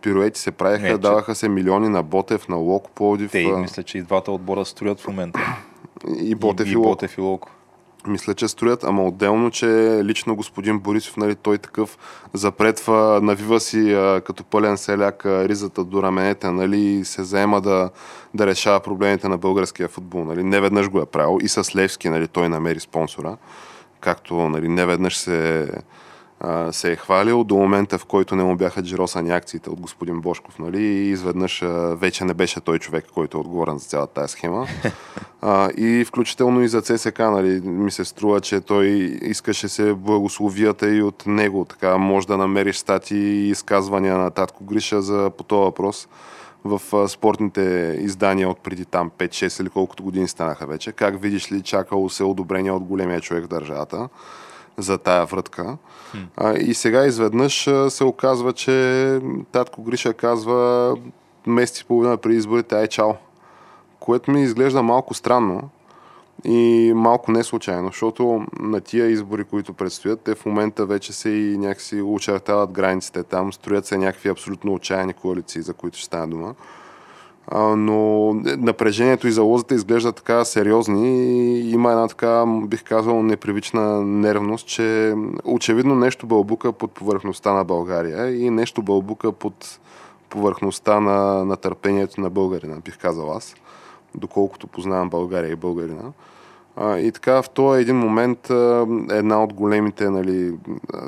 пируети се правиха, не, даваха се милиони на Ботев, на Локо, Плодив. Те, мисля, че и двата отбора строят в момента. И Ботев и, и, и Ботев и Локо мисля, че строят, ама отделно, че лично господин Борисов, нали, той такъв запретва, навива си а, като пълен селяк а, ризата до раменете, нали, и се заема да, да решава проблемите на българския футбол. Нали. Не го е правил и с Левски, нали, той намери спонсора, както нали, не се а, се е хвалил до момента, в който не му бяха джиросани акциите от господин Бошков, нали, и изведнъж а, вече не беше той човек, който е отговорен за цялата тази схема. [LAUGHS] А, и включително и за ЦСК, нали, ми се струва, че той искаше се благословията и от него. Така може да намериш стати и изказвания на Татко Гриша за, по този въпрос в спортните издания от преди там 5-6 или колкото години станаха вече. Как видиш ли, чакало се одобрение от големия човек в държавата за тая вратка. А, и сега изведнъж се оказва, че татко Гриша казва месец и половина преди изборите, ай чао. Което ми изглежда малко странно и малко не случайно, защото на тия избори, които предстоят, те в момента вече се и някакси очертават границите там, строят се някакви абсолютно отчаяни коалиции, за които ще стане дума но напрежението и залозата изглежда така сериозни и има една така, бих казал, непривична нервност, че очевидно нещо бълбука под повърхността на България и нещо бълбука под повърхността на, на търпението на българина, бих казал аз, доколкото познавам България и българина. И така в този един момент една от големите нали,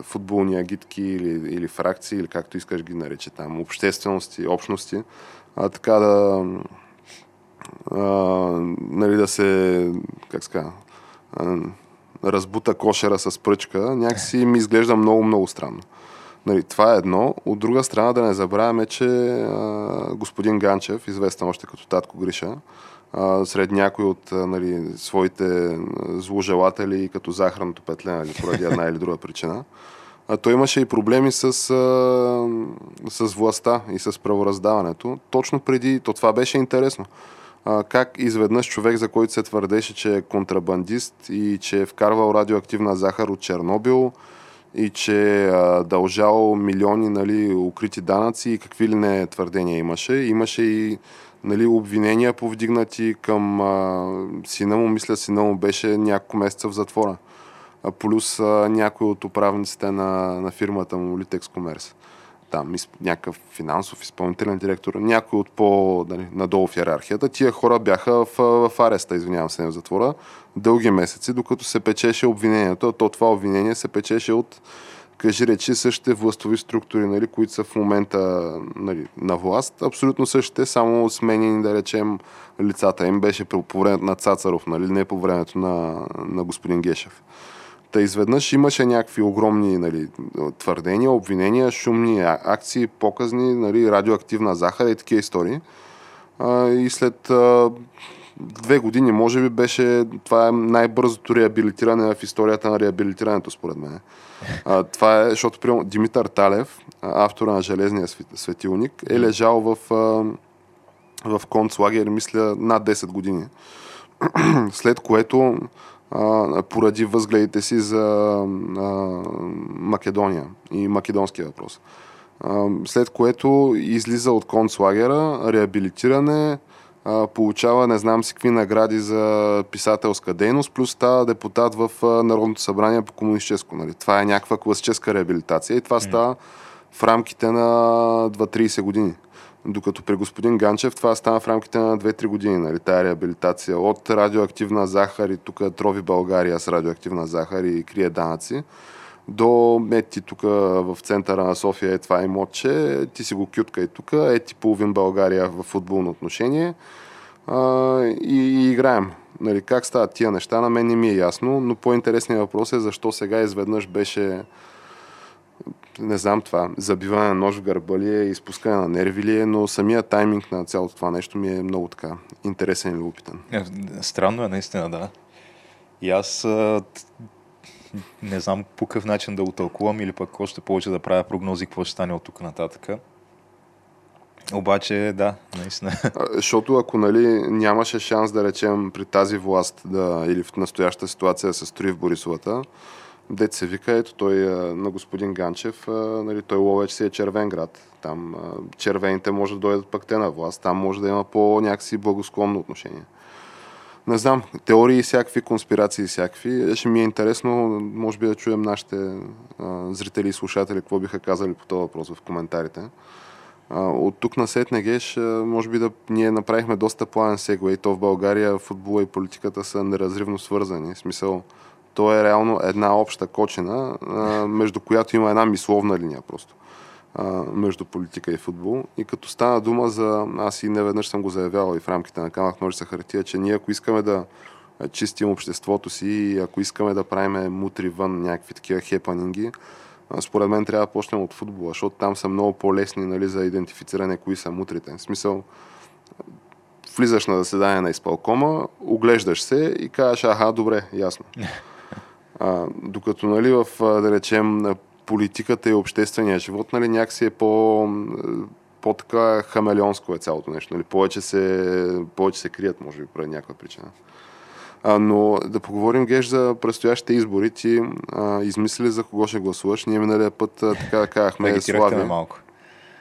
футболни агитки или, или фракции, или както искаш ги нарече там, обществености, общности, а, така да а, нали, да се как ска, а, разбута кошера с пръчка, някакси ми изглежда много-много странно. Нали, това е едно. От друга страна да не забравяме, че а, господин Ганчев, известен още като татко Гриша, а, сред някои от а, нали, своите зложелатели, като захарното петле, нали, поради една или друга причина, а, той имаше и проблеми с, а, с властта и с правораздаването. Точно преди, то това беше интересно. А, как изведнъж човек, за който се твърдеше, че е контрабандист и че е вкарвал радиоактивна захар от Чернобил, и че а, дължал милиони нали, укрити данъци и какви ли не твърдения имаше. Имаше и нали, обвинения повдигнати към а, сина му. Мисля, сина му беше няколко месеца в затвора. Плюс някой от управниците на, на фирмата му, Litex Commerce. Там някакъв финансов изпълнителен директор, някой от по нали, надолу в иерархията. Тия хора бяха в, в ареста, извинявам се, в затвора, дълги месеци, докато се печеше обвинението. То това обвинение се печеше от кажи речи същите властови структури, нали, които са в момента нали, на власт. Абсолютно същите, само сменени, да речем, лицата им беше по времето на Цацаров, нали, не по времето на, на господин Гешев. Та изведнъж имаше някакви огромни нали, твърдения, обвинения, шумни акции, показни, нали, радиоактивна захар и такива истории. А, и след а, две години, може би, беше това е най-бързото реабилитиране в историята на реабилитирането, според мен. А, това е, защото прием, Димитър Талев, автора на Железния светилник, е лежал в, в концлагер, мисля, над 10 години. [CLEARS THROAT] След което а, поради възгледите си за а, Македония и македонския въпрос. А, след което излиза от концлагера, реабилитиране, а, получава не знам си какви награди за писателска дейност, плюс става депутат в Народното събрание по комунистическо. Нали. Това е някаква класическа реабилитация и това става в рамките на 2-30 години. Докато при господин Ганчев това стана в рамките на 2-3 години, нали, тая реабилитация. От радиоактивна захар и тук трови България с радиоактивна захар и крие данъци, до ети тук в центъра на София е това имотче, ти си го кютка и тук, ети половин България в футболно отношение а, и, и играем. Нали, как стават тия неща, на мен не ми е ясно, но по-интересният въпрос е защо сега изведнъж беше не знам това, забиване на нож в гърба ли е, изпускане на нерви ли е, но самия тайминг на цялото това нещо ми е много така интересен и любопитен. Е, странно е наистина, да. И аз не знам по какъв начин да го тълкувам или пък още повече да правя прогнози какво ще стане от тук нататък. Обаче, да, наистина. [LAUGHS] Защото ако нали, нямаше шанс да речем при тази власт да, или в настоящата ситуация да се строи в Борисовата, Дет се вика, ето той на господин Ганчев, нали, той Ловеч си е червен град. Там червените може да дойдат пък те на власт. Там може да има по-някакси благосклонно отношение. Не знам, теории всякакви, конспирации всякакви. Ще ми е интересно, може би да чуем нашите а, зрители и слушатели какво биха казали по този въпрос в коментарите. А, от тук на сетне геш, може би да ние направихме доста планен сегуей. То в България футбола и политиката са неразривно свързани. В смисъл, то е реално една обща кочина, между която има една мисловна линия просто между политика и футбол. И като стана дума за... Аз и неведнъж съм го заявявал и в рамките на камък ножица хартия, че ние ако искаме да чистим обществото си и ако искаме да правим мутри вън някакви такива хепанинги, според мен трябва да почнем от футбола, защото там са много по-лесни нали, за идентифициране кои са мутрите. В смисъл, влизаш на заседание на изпълкома, оглеждаш се и кажеш, аха, добре, ясно. [LAUGHS] А, докато, нали, в, да речем, политиката и обществения живот, нали, някакси е по, по-така хамелеонско е цялото нещо. Нали. Повече, се, повече се крият, може би, поради някаква причина. А, но да поговорим, Геш, за предстоящите избори. Ти а, измисли за кого ще гласуваш. Ние миналия път, а, така да казахме, Слави. малко.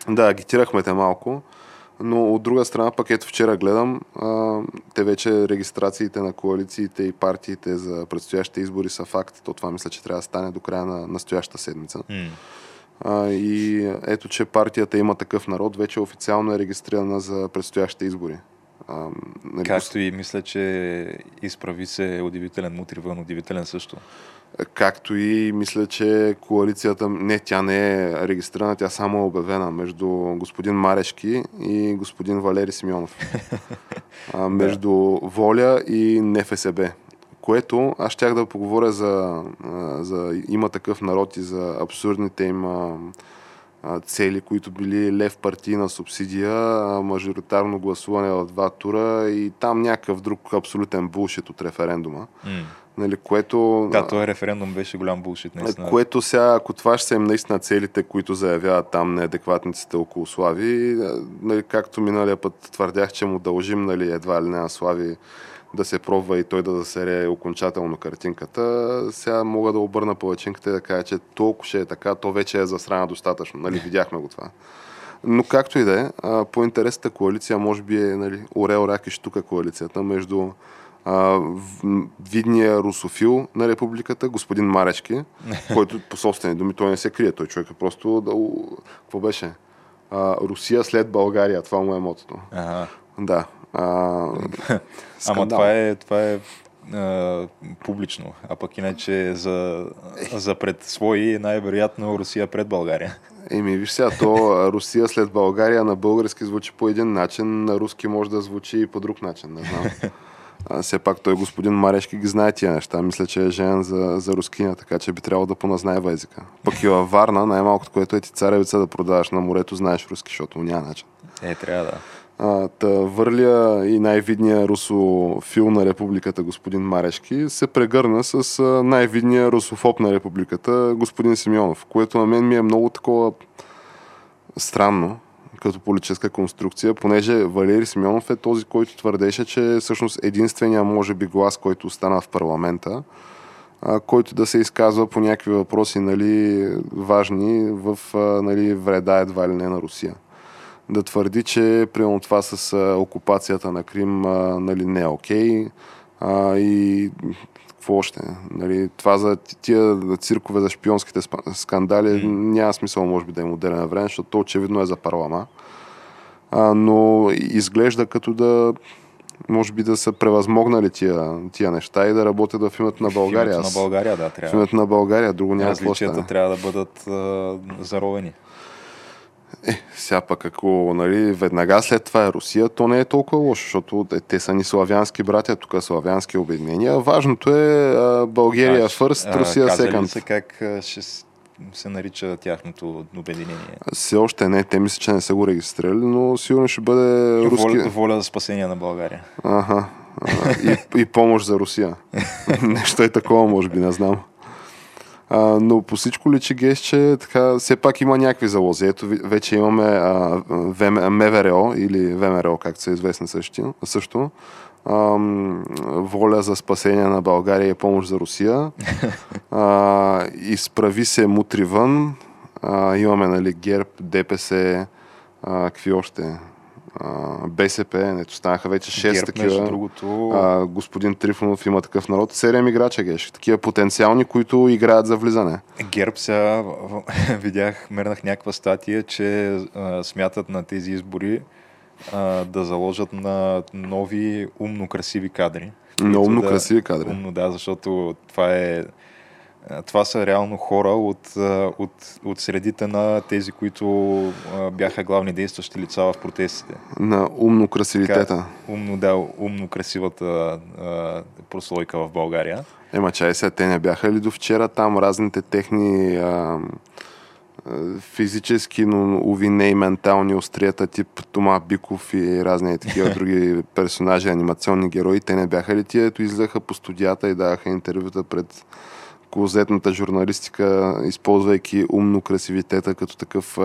Да, агитирахме те малко. Но от друга страна, пък ето вчера гледам, а, те вече регистрациите на коалициите и партиите за предстоящите избори са факт. То това мисля, че трябва да стане до края на настоящата седмица. Mm. А, и ето, че партията има такъв народ, вече официално е регистрирана за предстоящите избори. А, нали, Както и мисля, че изправи се удивителен мутривън, удивителен също. Както и мисля, че коалицията, не, тя не е регистрирана, тя само е обявена между господин Марешки и господин Валери Симеонов. [LAUGHS] А, между Воля и НФСБ. Което аз щях да поговоря за, за има такъв народ и за абсурдните им цели, които били лев партийна субсидия, мажоритарно гласуване в два тура и там някакъв друг абсолютен булшит от референдума. М. Нали, което, Да, този референдум беше голям булшит, наистина. което сега, ако това ще са им наистина целите, които заявяват там неадекватниците около Слави, а, нали, както миналия път твърдях, че му дължим нали, едва ли не на Слави да се пробва и той да засере окончателно картинката, сега мога да обърна палачинката и да кажа, че толкова ще е така, то вече е засрана достатъчно. Нали, видяхме го това. Но както и да е, а, по-интересната коалиция може би е нали, Орел, Рак и Штука коалицията между видния русофил на републиката, господин Марешки, [LAUGHS] който по собствени думи той не се крие. Той човек е просто да... Какво беше? А, Русия след България. Това му е мотото. Ага. Да. А, [LAUGHS] Ама това е, това е а, публично, а пък иначе за, за пред свои най-вероятно Русия пред България. Еми, виж сега, то [LAUGHS] Русия след България на български звучи по един начин, на руски може да звучи и по друг начин, не знам. А, все пак той господин Марешки ги знае тия неща. Мисля, че е женен за, за рускиня, така че би трябвало да поназнае езика. Пък и във Варна, най-малкото, което е ти царевица да продаваш на морето, знаеш руски, защото няма начин. Е, трябва да. А, та върля и най-видния русофил на републиката, господин Марешки, се прегърна с най-видния русофоб на републиката, господин Симеонов, което на мен ми е много такова странно като политическа конструкция, понеже Валери Симеонов е този, който твърдеше, че всъщност единствения, може би, глас, който остана в парламента, който да се изказва по някакви въпроси нали, важни в нали, вреда едва ли не на Русия да твърди, че примерно това с окупацията на Крим нали, не е окей. А, и какво още? Нали, това за тия циркове за шпионските скандали mm. няма смисъл, може би, да им отделя на време, защото то очевидно е за парлама. А, но изглежда като да може би да са превъзмогнали тия, тия неща и да работят в името на България. В името на България, да, В трябва. името на България, друго няма Различията трябва да бъдат а, заровени. Е, сега пък ако нали, веднага след това е Русия, то не е толкова лошо, защото е, те са ни славянски братя, тук са славянски обединения. Важното е а, България А, first, а, Русия second. са как ще се нарича тяхното обединение? Все още не, те мисля, че не са го регистрирали, но сигурно ще бъде руски. Воля, воля за спасение на България. Аха. А, и, и помощ за Русия. [LAUGHS] Нещо е такова, може би, не знам. А, но по всичко личи гест, че така, все пак има някакви залози. Ето, вече имаме а, ВМ, МВР или ВМРО, както са известни също. също. Ам, воля за спасение на България и помощ за Русия. [LAUGHS] А, изправи се мутри вън. А, имаме нали, ГЕРБ, ДПС, а, какви още? БСП, ето станаха вече 6 ГЕРБ, такива. другото, А, господин Трифонов има такъв народ. Серия играча геш. Такива потенциални, които играят за влизане. ГЕРБ сега [LAUGHS] видях, мернах някаква статия, че а, смятат на тези избори а, да заложат на нови умно красиви кадри. Които умно да, красиви кадри. Умно, да, защото това е това са реално хора от, от, от средите на тези, които бяха главни действащи лица в протестите. На умно красивитета. умно, да, умно красивата а, прослойка в България. Ема чай сега, те не бяха ли до вчера там разните техни а, физически, но уви не и ментални острията, тип Тома Биков и разни такива [LAUGHS] други персонажи, анимационни герои, те не бяха ли тия, ето излеха по студията и даваха интервюта пред клозетната журналистика, използвайки умно красивитета като такъв,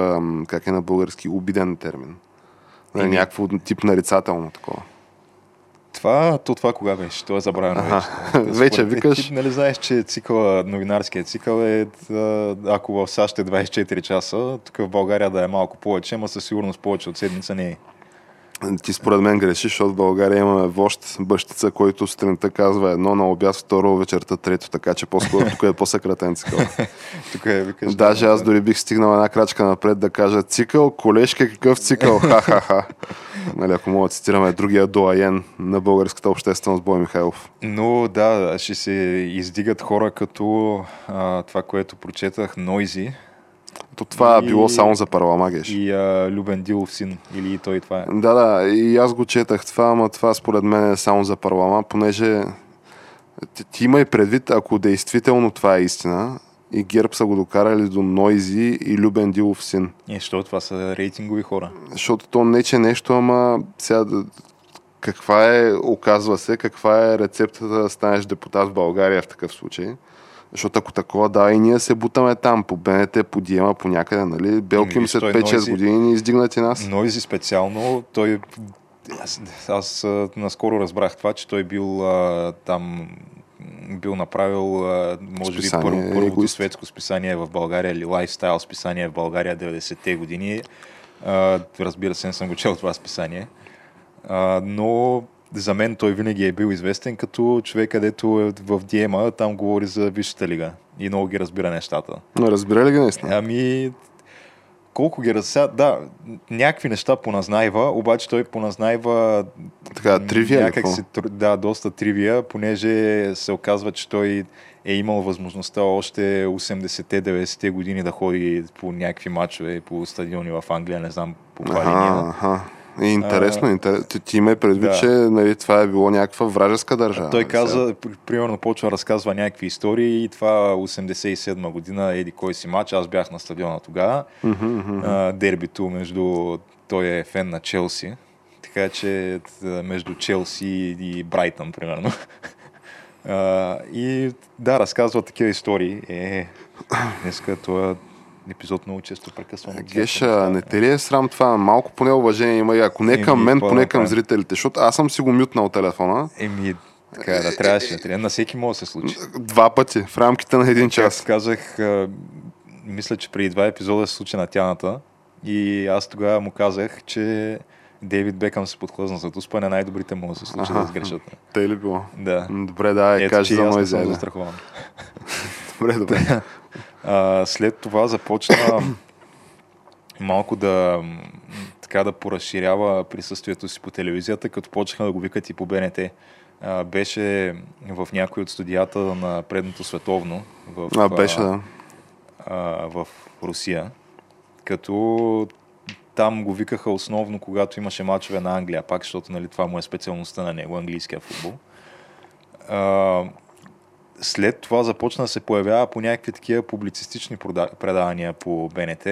как е на български, обиден термин. Нали, Еми. някакво тип нарицателно такова. Това, то това кога беше? То е забравено вече. [LAUGHS] Вече Според- викаш- Ти, нали знаеш, че цикъла, новинарският цикъл е, ако в САЩ е 24 часа, тук в България да е малко повече, ама със сигурност повече от седмица не е. Ти според мен грешиш, защото в България имаме вожд, бащица, който сутринта казва едно на обяд, второ вечерта, трето, така че по-скоро тук е по-съкратен цикъл. [LAUGHS] Тук е, викаш, Даже аз дори бих стигнал една крачка напред да кажа цикъл, колешка, какъв цикъл, ха-ха-ха. Нали, ако мога да цитираме другия доаен на българската общественост Бой Михайлов. Но да, ще се издигат хора като а, това, което прочетах, Нойзи То това И- е било само за парлама, геш. и а, Любен Дилов син. Или и той това е. Да, да, и аз го четах това, ама това според мен е само за парлама, понеже ти, ти има и предвид, ако действително това е истина, и ГЕРБ са го докарали до Нойзи и Любен Дилов син. Е, що това са рейтингови хора. Защото то не че нещо, ама сега каква е, оказва се, каква е рецептата да станеш депутат в България в такъв случай. Защото ако такова, да, и ние се бутаме там, по БНТ, по Диема, по някъде, нали? Белким след той 5-6 Нойзи- години ни издигнат и нас. Нойзи специално, той... Аз, аз а, наскоро разбрах това, че той бил а, там бил направил, а, може би, Списание първо, първото Егоист. светско списание в България или лайфстайл списание в България 90-те години. А, разбира се, не съм го чел това списание. А, но за мен той винаги е бил известен като човек, където е в Диема, там говори за Висшата лига и много ги разбира нещата. Но разбира ли ги наистина? Ами, колко ги разся... Да, някакви неща поназнайва, обаче той поназнайва Така, тривия някак си, да, доста тривия, понеже се оказва, че той е имал възможността още 80-те, 90-те години да ходи по някакви матчове по стадиони в Англия, не знам по каква линия. И интересно, интерес... ти, ти ме предвид, Да. че нали, това е било някаква вражеска държава. Той нали, каза, при- примерно почва разказва някакви истории и това 87 година, еди кой си матч, аз бях на стадиона тогава. А, дербито между... Той е фен на Челси, така че между Челси и Брайтън, примерно. [LAUGHS] А, и да, разказва такива истории. Е, днеска това епизод много често прекъсвам. Геша, не те ли е срам това? Малко поне уважение има и ако не към мен, поне към зрителите, защото аз съм си го мютнал телефона Еми, така е, да трябваше. Трябва. На всеки може да се случи. два пъти в рамките на един Час. час. казах, а, мисля, че преди два епизода се случи на тяната и аз тогава му казах, че Дейвид Бекъм се подхлъзна за успане, най-добрите му да се случи Аха. да сгрешат. Те ли било? Да. Добре, да, е, кажи за мой заедно. [LAUGHS] Добре, добре. А, след това започна малко да така да поразширява присъствието си по телевизията, като почнаха да го викат и по БНТ. А, беше в някои от студията на предното световно в, А, беше, да. а, в Русия, като там го викаха основно, когато имаше мачове на Англия, пак, защото нали, това му е специалността на него, английския футбол. А, след това започна да се появява по някакви такива публицистични предавания по БНТ,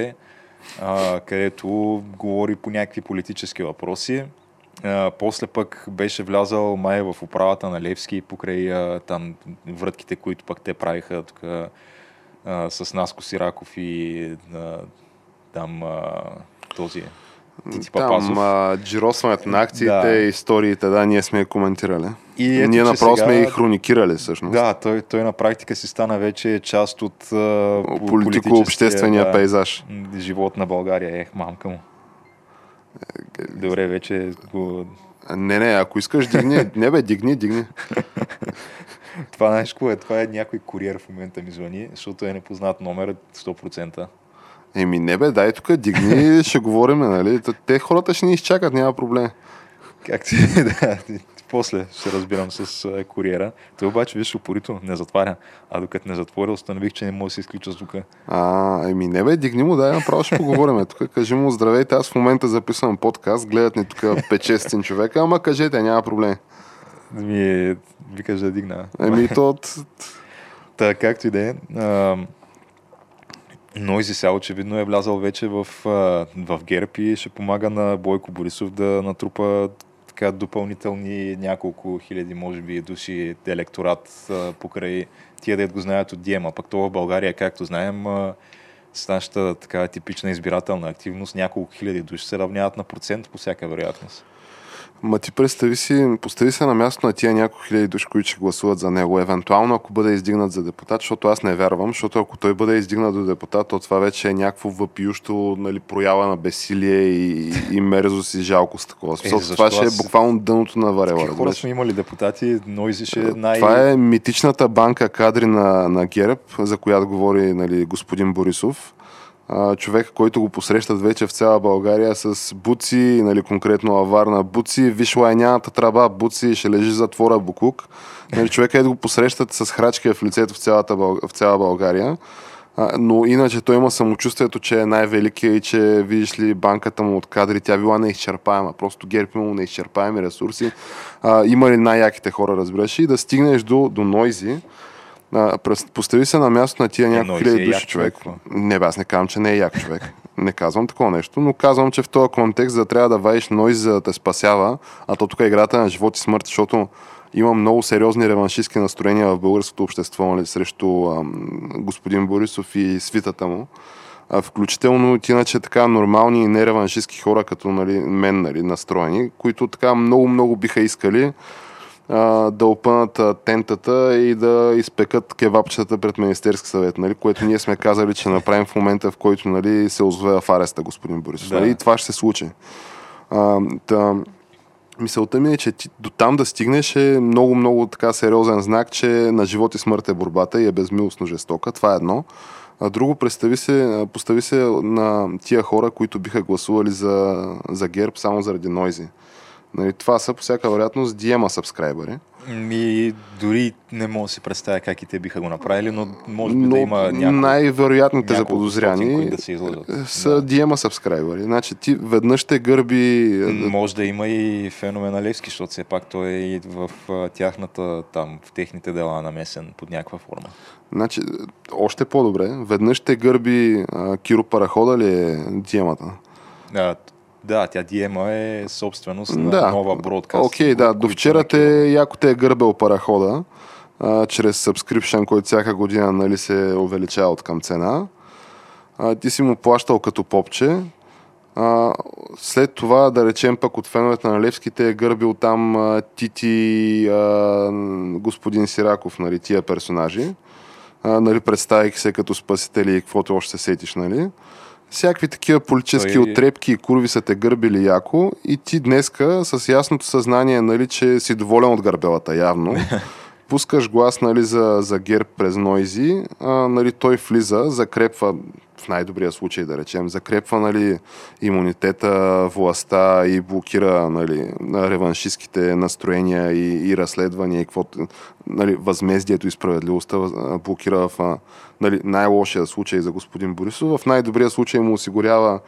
а, където говори по някакви политически въпроси. А, после пък беше влязал май в управата на Левски покрай а, там вратките, които пък те правиха тук а, с Наско Сираков и а, там а, този Тити. Там а, джиросването на акциите, Да. историите, да, ние сме я коментирали. И ето, ние направо сега- сме и хроникирали всъщност. Да, той, той на практика си стана вече част от по- Политико-обществения политическия, пейзаж. да, живот на България. Ех, мамка му. Добре, вече го... Не, не, ако искаш, дигни. Не бе, дигни, дигни. [LAUGHS] Това знаеш какво е? Това е някой куриер в момента ми звъни, защото е непознат номер 100%. Еми, не бе, дай тук, дигни, [LAUGHS] ще говорим, нали? Те хората ще ни изчакат, няма проблем. Как ти... [LAUGHS] да, после ще разбирам с куриера. Той обаче виж упорито, не затваря. А докато не затворя, установих, че не може да се изключа звука. А, еми, не бе, дигни му, дай, направо ще поговорим. Тук кажи му, здравейте, аз в момента записвам подкаст, гледат ни тук 5-6 човека, ама кажете, няма проблем. Ми, викаш да дигна. Еми, то. Та, както и да е. Нойзи сега очевидно е влязал вече в, в ГЕРБ и ще помага на Бойко Борисов да натрупа така допълнителни няколко хиляди, може би, души електорат покрай тия, да го знаят от Диема. Пък то в България, както знаем, с нашата така типична избирателна активност, няколко хиляди души се равняват на процент по всяка вероятност. Ма ти представи си, постави се на място на тия няколко хиляди души, които ще гласуват за него. Евентуално, ако бъде издигнат за депутат, защото аз не вярвам, защото ако той бъде издигнат до депутат, то това вече е някакво въпиющо нали, проява на бесилие и, и мерзост и жалкост. Такова. Е, това ще е буквално дъното на варела. Хора сме имали депутати, Нойзи ще е най... Това е митичната банка кадри на, на ГЕРБ, за която говори нали, господин Борисов човек, който го посрещат вече в цяла България с буци, нали, конкретно аварна буци, виж лайняната траба, буци, ще лежи затвора Букук. Нали, човека е да го посрещат с храчки в лицето в, цялата, в цяла България. А, но иначе той има самочувствието, че е най-великия и че, видиш ли, банката му от кадри, тя била неизчерпаема. Просто ГЕРБ имало неизчерпаеми ресурси. А, има ли най-яките хора, разбираш? И да стигнеш до, до Нойзи, а, постави се на място на тия е, няколко хиляди души човек. човек. Не, аз не казвам, че не е як човек. Не казвам такова нещо, но казвам, че в този контекст да трябва да вадиш нойз, за да те спасява, а то тук е играта на живот и смърт, защото има много сериозни реваншистски настроения в българското общество нали, срещу ам, господин Борисов и свитата му. А, включително от иначе така нормални и нереваншистски хора, като нали, мен нали, настроени, които така много-много биха искали а, да опънат тентата и да изпекат кевапчета пред Министерски съвет, нали, което ние сме казали, че направим в момента, в който нали, се озове в ареста господин Борисов. Да. Нали, и това ще се случи. А, та, мисълта ми е, че ти, до там да стигнеш е много, много така сериозен знак, че на живот и смърт е борбата и е безмилостно жестока. Това е едно. А друго, представи се, постави се на тия хора, които биха гласували за, за ГЕРБ само заради Нойзи. Нали, това са по всяка вероятност диема сабскрайбъри. Ми, дори не мога да си представя как и те биха го направили, но може би но да има няколко, най-вероятните заподозряни да се са да. диема сабскрайбъри. Значи ти веднъж те гърби... Може да има и феномен Левски, защото все пак той е и в тяхната, там, в техните дела намесен под някаква форма. Значи, още по-добре. Веднъж те гърби а, Киро Парахода ли е диемата? Да, да, тя Диема е собственост на да. нова бродкаст. Окей, okay, да. До вчера те, яко те е гърбел парахода, а, чрез subscription, който всяка година нали, се увеличава от към цена. А, ти си му плащал като попче. А, след това, да речем пък от феновете на Левски, те е гърбил там а, Тити, а, господин Сираков, нали, тия персонажи. А, нали, представяйки се като спасители и каквото още се сетиш, нали всякакви такива политически Той... отрепки и курви са те гърбили яко и ти днеска с ясното съзнание, нали, че си доволен от гърбелата явно, [LAUGHS] пускаш глас нали, за, за герб през Нойзи, а, нали, той влиза, закрепва в най-добрия случай, да речем, закрепва нали, имунитета, властта и блокира нали, реваншистските настроения и, и разследвания и каквото, нали, възмездието и справедливостта блокира в нали, най-лошия случай за господин Борисов. В най-добрия случай му осигурява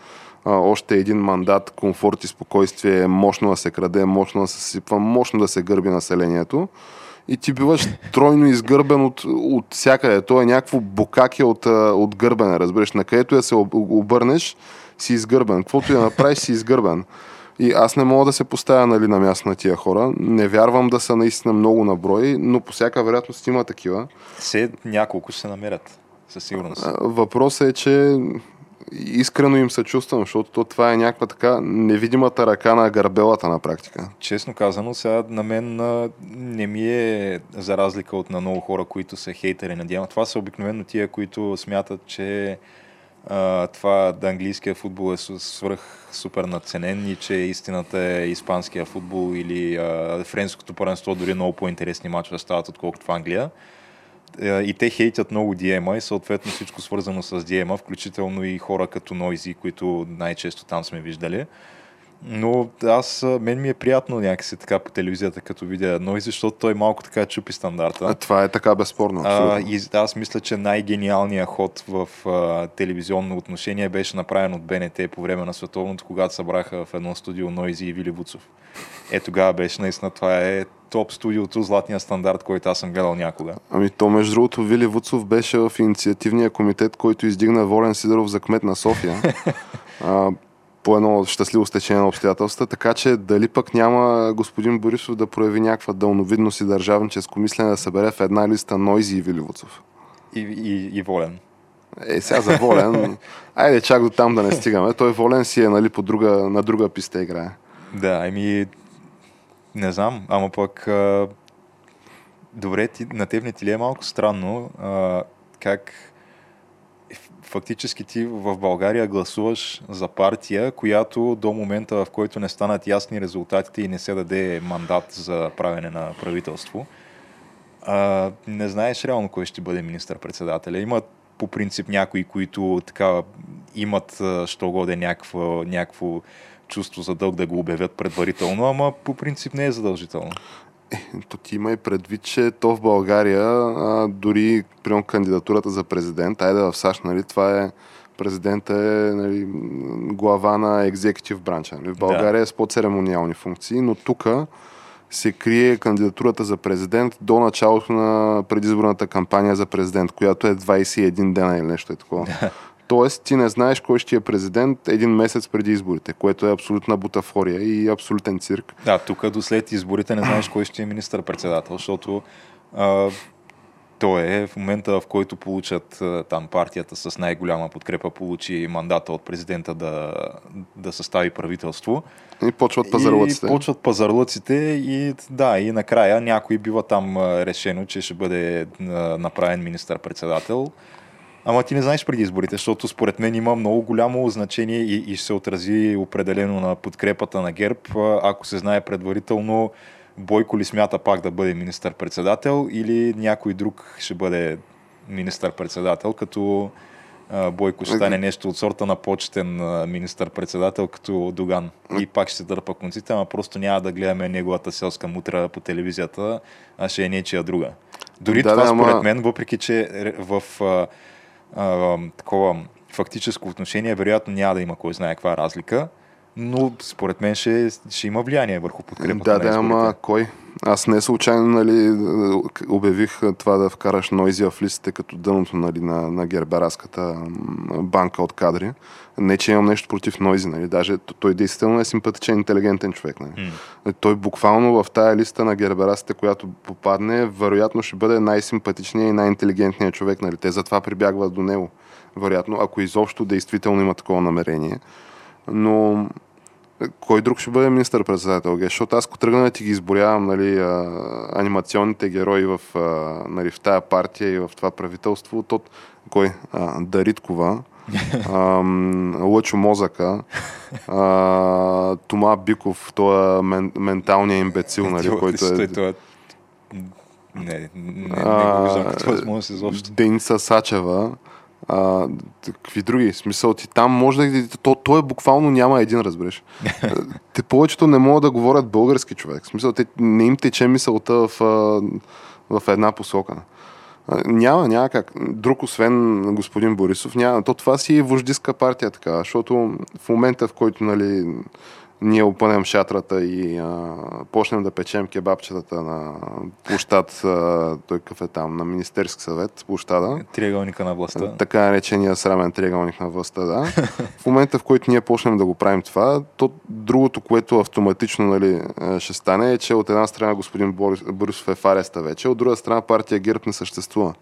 а, още един мандат, комфорт и спокойствие, мощно да се краде, мощно да се сипва, мощно да се гърби населението и ти биваш тройно изгърбен от, от всякъде. То е някакво букаке от, от гърбене, разбираш. На където я се обърнеш, си изгърбен. Каквото я направиш, си изгърбен. И аз не мога да се поставя нали, на място на тия хора. Не вярвам да са наистина много на брой, но по всяка вероятност има такива. Се няколко се намерят, със сигурност. Въпросът е, че искрено им се чувствам, защото това е някаква така невидимата ръка на гърбелата на практика. Честно казано, сега на мен не ми е за разлика от на много хора, които са хейтери на Диана. Това са обикновено тия, които смятат, че а, това да английския футбол е свръх супер надценен и че истината е испанския футбол или а, френското първенство дори много по-интересни мачове стават отколкото в Англия. Е, и те хейтят много Диема и съответно всичко свързано с Диема, включително и хора като Нойзи, които най-често там сме виждали. Но аз, мен ми е приятно някакси така по телевизията, като видя Нойзи, защото той малко така чупи стандарта. А, това е така безспорно. А, и аз мисля, че най-гениалният ход в а, телевизионно отношение беше направен от БНТ по време на световното, когато събраха в едно студио Нойзи и Вили Вуцов. Е, тогава беше наистина, това е топ студиото, златния стандарт, който аз съм гледал някога. Ами то, между другото, Вили Вуцов беше в инициативния комитет, който издигна Волен Сидоров за кмет на София. [LAUGHS] а, по едно щастливо стечение на обстоятелства, така че дали пък няма господин Борисов да прояви някаква дълновидност и държавническо мислене да събере в една листа Нойзи и Виливуцов. И, и, и Волен. Е, сега за Волен. Айде чак до там да не стигаме. Той Волен си е нали, по друга, на друга писта играе. Да, ами не знам, ама пък а, добре, ти, на теб не ти ли е малко странно а, как фактически ти в България гласуваш за партия, която до момента, в който не станат ясни резултатите и не се даде мандат за правене на правителство, а, не знаеш реално кой ще бъде министър-председателя. Има по принцип някои, които така имат, що годе някакво, някакво чувство за дълг да го обявят предварително, ама по принцип не е задължително. Е, то ти има и предвид, че то в България, а, дори при кандидатурата за президент, айде в САЩ, нали, това е президента е нали, глава на екзекутив бранча. Нали. В България да. е с по-церемониални функции, но тук се крие кандидатурата за президент до началото на предизборната кампания за президент, която е 21 дена или нещо е такова. Тоест, ти не знаеш кой ще е президент един месец преди изборите, което е абсолютна бутафория и абсолютен цирк. Да, тук до след изборите не знаеш кой ще е министър-председател, защото а, то е в момента, в който получат там партията с най-голяма подкрепа, получи мандата от президента да, да състави правителство. И почват пазарлъците. И почват пазарлъците и да, и накрая някой бива там решено, че ще бъде направен министър-председател. Ама ти не знаеш преди изборите, защото според мен има много голямо значение и, и ще се отрази определено на подкрепата на ГЕРБ, ако се знае предварително Бойко ли смята пак да бъде министър-председател или някой друг ще бъде министър-председател, като Бойко ще стане нещо от сорта на почетен министър-председател като Доган. И пак ще дърпа конците, ама просто няма да гледаме неговата селска мутра по телевизията, а ще е нечия друга. Дори да, това, да, според мен, въпреки че в а, такова фактическо отношение, вероятно няма да има кой знае каква разлика, но според мен ще, ще има влияние върху подкрепата Да, да, ама кой? Аз не случайно нали, обявих това да вкараш Нойзия в листите като дъното нали, на, на гербераската банка от кадри. Не, че имам нещо против Нойзи, нали. Даже той действително е симпатичен, интелигентен човек. Нали. Mm. Той буквално в тая листа на герберасите, която попадне, вероятно ще бъде най-симпатичният и най-интелигентният човек. Нали. Те затова прибягват до него. Вероятно, ако изобщо действително има такова намерение. Но кой друг ще бъде министър-председател? Защото аз ако тръгна да ти ги изборявам нали, а, анимационните герои в, а, нали, в тая партия и в това правителство, то кой? А, Дариткова, Лъчо Мозъка, а, Тома Биков, той е мен, менталният имбецил, нали, който е... Не, не, не, го виждам като възможност изобщо. Деница Сачева, а, какви други? Смисъл ти там може да... То, то е буквално няма един, разбереш. те повечето не могат да говорят български човек. Смисъл, те, не им тече мисълта в, в една посока. Няма, няма как. Друг, освен господин Борисов, няма. То това си е вождиска партия така, защото в момента, в който нали, ние опънем шатрата и а, почнем да печем кебабчетата на площад, а, той какъв е там, на Министерски съвет, площада. Триъгълника на властта. Така наречения срамен триъгълник на властта, да. [LAUGHS] в момента, в който ние почнем да го правим това, то другото, което автоматично нали, ще стане е, че от една страна господин Борисов е в ареста вече, от друга страна партия ГЕРБ не съществува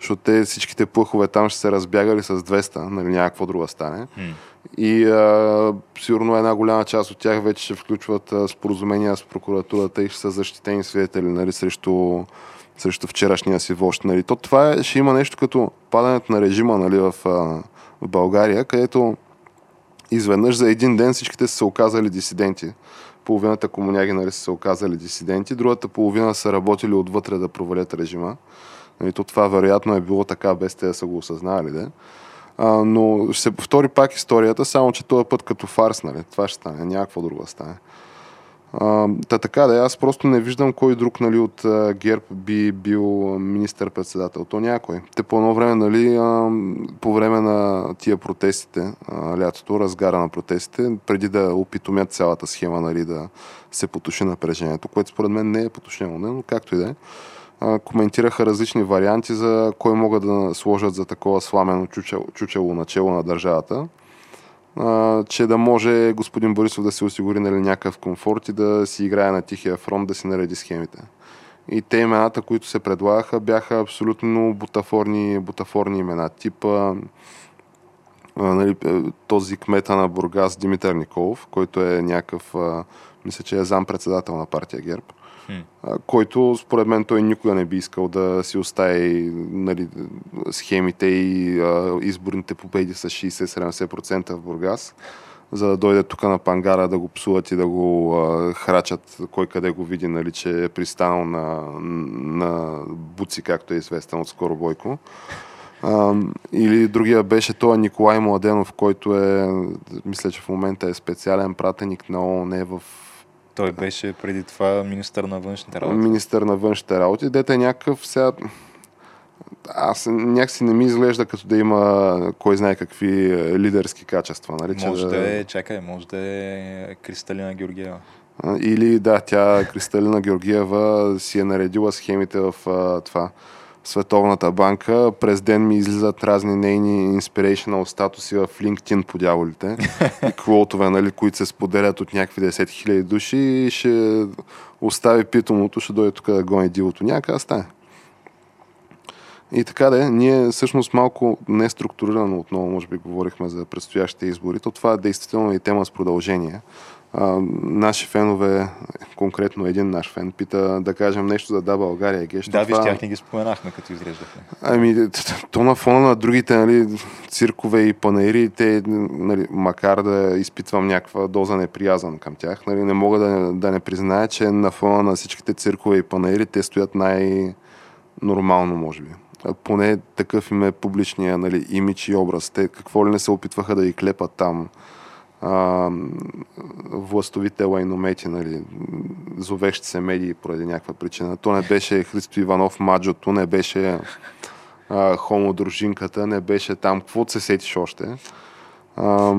защото те всичките плъхове там ще се разбягали с 200, нали, някакво друга стане. Hmm. И а, сигурно една голяма част от тях вече ще включват а, споразумения с прокуратурата и ще са защитени свидетели нали, срещу, срещу вчерашния си вожд. Нали. То това е, ще има нещо като падането на режима нали, в, а, в България, където изведнъж за един ден всичките са се оказали дисиденти. Половината комуняги нали, са се оказали дисиденти, другата половина са работили отвътре да провалят режима. Нали, то това вероятно е било така, без те да са го осъзнали. Да? Но ще се повтори пак историята, само че този път като фарс, нали? Това ще стане, някакво друго стане. А, та така да, аз просто не виждам кой друг нали, от а, ГЕРБ би бил министър-председател. То някой. Те по едно време, нали, а, по време на тия протестите, а, лятото, разгара на протестите, преди да опитомят цялата схема, нали, да се потуши напрежението, което според мен не е потушено, но както и да е коментираха различни варианти за кой могат да сложат за такова сламено чучело, чучело начало на държавата. А, че да може господин Борисов да се осигури нали, някакъв комфорт и да си играе на тихия фронт, да си нареди схемите. И те имената, които се предлагаха, бяха абсолютно бутафорни, бутафорни имена. Типа нали, е, този кмета на Бургас Димитър Николов, който е някакъв, мисля, че е зам-председател на партия ГЕРБ, който според мен той никога не би искал да си остави нали, схемите и а, изборните победи с 60-70% в Бургас, за да дойде тук на Пангара да го псуват и да го а, храчат кой къде го види, нали, че е пристанал на, на Буци, както е известен от скоро Бойко. А, или другия беше той Николай Младенов, който е, мисля, че в момента е специален пратеник на ООН в Той беше преди това министър на външните работи. министър на външните работи. Дете е някакъв сега... Аз някакси не ми изглежда като да има кой знае какви е, лидерски качества. Нали, Може да е, чакай, може да е Кристалина Георгиева. Или да, тя, Кристалина Георгиева, си е наредила схемите в а, това Световната банка. През ден ми излизат разни нейни inspirational статуси в LinkedIn по дяволите [LAUGHS] и квотове, нали, които се споделят от някакви 10 000 души и ще остави питомото, ще дойде тук да гони дивото някъде, стане. И така да ние всъщност малко неструктурирано отново, може би говорихме за предстоящите избори, то това е действително и тема с продължение. А, наши фенове, конкретно един наш фен, пита да кажем нещо за Да България. Геш, Да, виж, тях не ги споменахме, като изреждахме. Ами, то на фона на другите нали, циркове и панаири, те, нали, макар да изпитвам някаква доза неприязан към тях, нали, не мога да, да не призная, че на фона на всичките циркове и панаири те стоят най-нормално, може би. Поне такъв им е публичния нали, имидж и образ. Те какво ли не се опитваха да ги клепат там а, властовите лайномети, нали, зовещи се медии поради някаква причина. То не беше Христо Иванов Маджото, не беше а, хомо не беше там, каквото се сетиш още. А,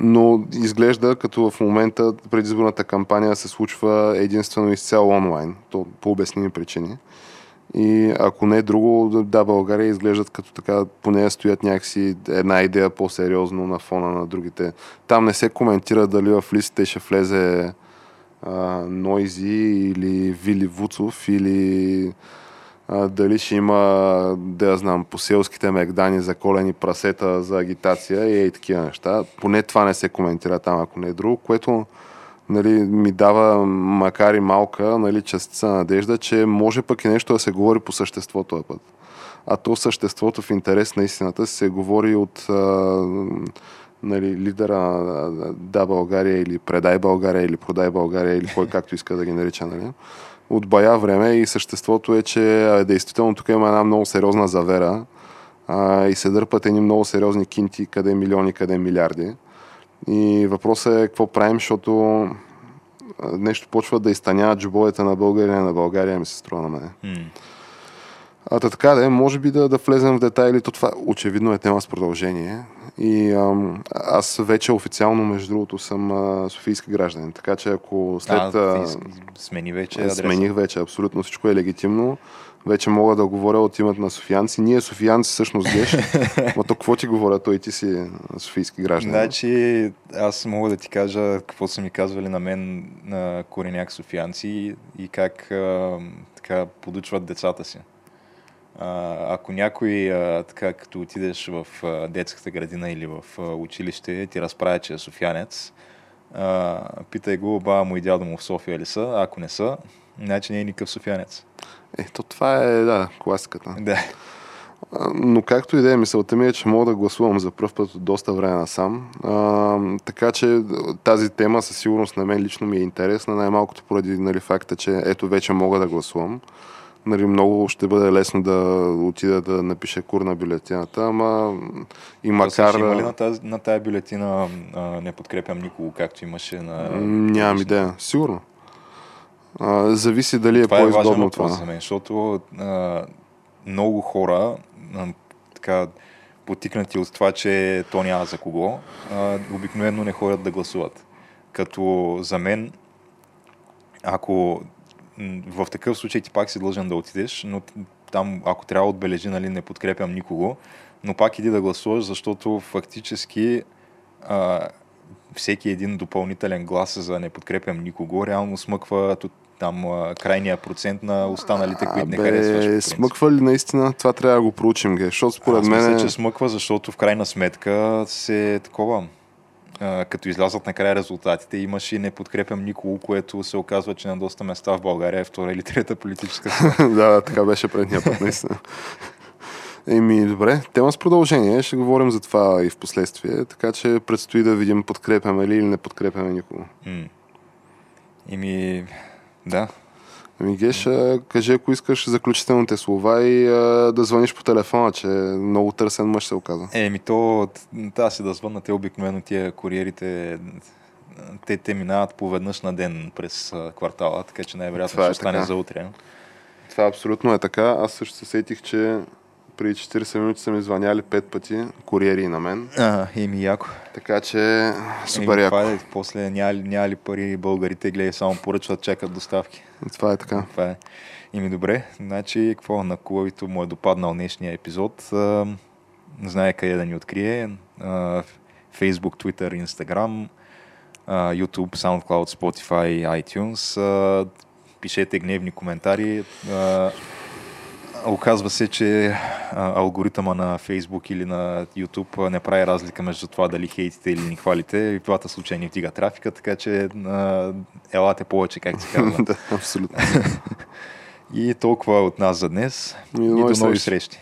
но изглежда като в момента предизборната кампания се случва единствено изцяло онлайн, то по обясними причини. И ако не е друго, да, България изглеждат като така, поне стоят някакси една идея по-сериозно на фона на другите. Там не се коментира дали в листите ще влезе Нойзи или Вили Вуцов или а, дали ще има, да я знам, по селските мегдани за колени прасета за агитация и, и такива неща. Поне това не се коментира там, ако не е друго, което нали, ми дава, макар и малка, нали, частица надежда, че може пък и нещо да се говори по същество този път. А то съществото в интерес на истината се говори от а, нали, лидера на Да България или Предай България или Продай България или кой както иска да ги нарича. Нали? От бая време и съществото е, че действително тук има една много сериозна завера а, и се дърпат едни много сериозни кинти, къде милиони, къде милиарди. И въпросът е какво правим, защото нещо почва да изтънява джобовете на България на България, ми се струва на мен. А та така да е, може би да, да влезем в детайли, то това очевидно е тема с продължение. И ам, аз вече официално, между другото, съм а, софийски гражданин, така че ако след... а, а, смени вече адреса. Смених вече, абсолютно всичко е легитимно. Вече мога да говоря от името на софиянци. Ние софиянци всъщност геш. [LAUGHS] Ма то какво ти говоря? Той ти си софийски гражданин. Значи, аз мога да ти кажа какво са ми казвали на мен на кореняк софиянци и как а, така подучват децата си. А, ако някой, а, така като отидеш в а, детската градина или в а, училище, ти разправя, че е софиянец, а, питай го, баба му и дядо му в София ли са, ако не са, значи не е никакъв софиянец. Ето това е, да, класиката. Да. Но както и да е, мисълта ми е, че мога да гласувам за първ път от доста време насам. А, така че тази тема със сигурност на мен лично ми е интересна, най-малкото поради нали, факта, че ето вече мога да гласувам. Нали, много ще бъде лесно да отида да напиша кур на бюлетината, ама и Макар... Има ли на тази, на тази бюлетина а, не подкрепям никого, както имаше на... Нямам идея. Сигурно. А, зависи дали е Това е важен по-изгодно това. за мен, защото а, много хора, а, така, потикнати от това, че то няма за кого, а, обикновено не ходят да гласуват. Като за мен, ако в такъв случай ти пак си длъжен да отидеш, но там, ако трябва отбележи, нали, не подкрепям никого, но пак иди да гласуваш, защото фактически а, всеки един допълнителен глас за не подкрепям никого, реално смъква там а, крайния процент на останалите, които не Абе, харесваш. смъква ли наистина? Това трябва да го проучим, ге. Защото според мен... мисля, че смъква, защото в крайна сметка се такова. а, Като излязат накрая резултатите, имаш и не подкрепям никого, което се оказва, че на доста места в България е втора или трета политическа [LAUGHS] да, така беше предния път, наистина. Еми, добре, тема с продължение. Ще говорим за това и в последствие, така че предстои да видим подкрепяме ли или не подкрепяме никого. Еми, да. Ами, Геша, кажи ако искаш заключителните слова и а, да звъниш по телефона, че е много търсен мъж се оказа. Еми то, тази си да звънна, те обикновено тия куриерите, те, те минават по веднъж на ден през квартала, така че най-вероятно е ще стане така. за утре. Това абсолютно е така. Аз също се сетих, че преди 40 минути са ми звъняли 5 пъти куриери на мен. А, еми яко. Така че супер Еми, яко. това е, после няма, няма ли пари българите, гледай, само поръчват, чакат доставки. Това е така. Това е. Ими добре, значи какво на Кулавито му е допаднал днешния епизод. А, знае къде да ни открие. А, Facebook, Twitter, Instagram, а, YouTube, SoundCloud, Spotify, iTunes. А, пишете гневни коментари. А, Оказва се, че алгоритъма на Facebook или на YouTube не прави разлика между това дали хейтите или ни хвалите. И в двата случая ни вдига трафика, така че а, елате повече, как се казва. [LAUGHS] да, абсолютно. [LAUGHS] И толкова от нас за днес. И И до нови срещи. срещи.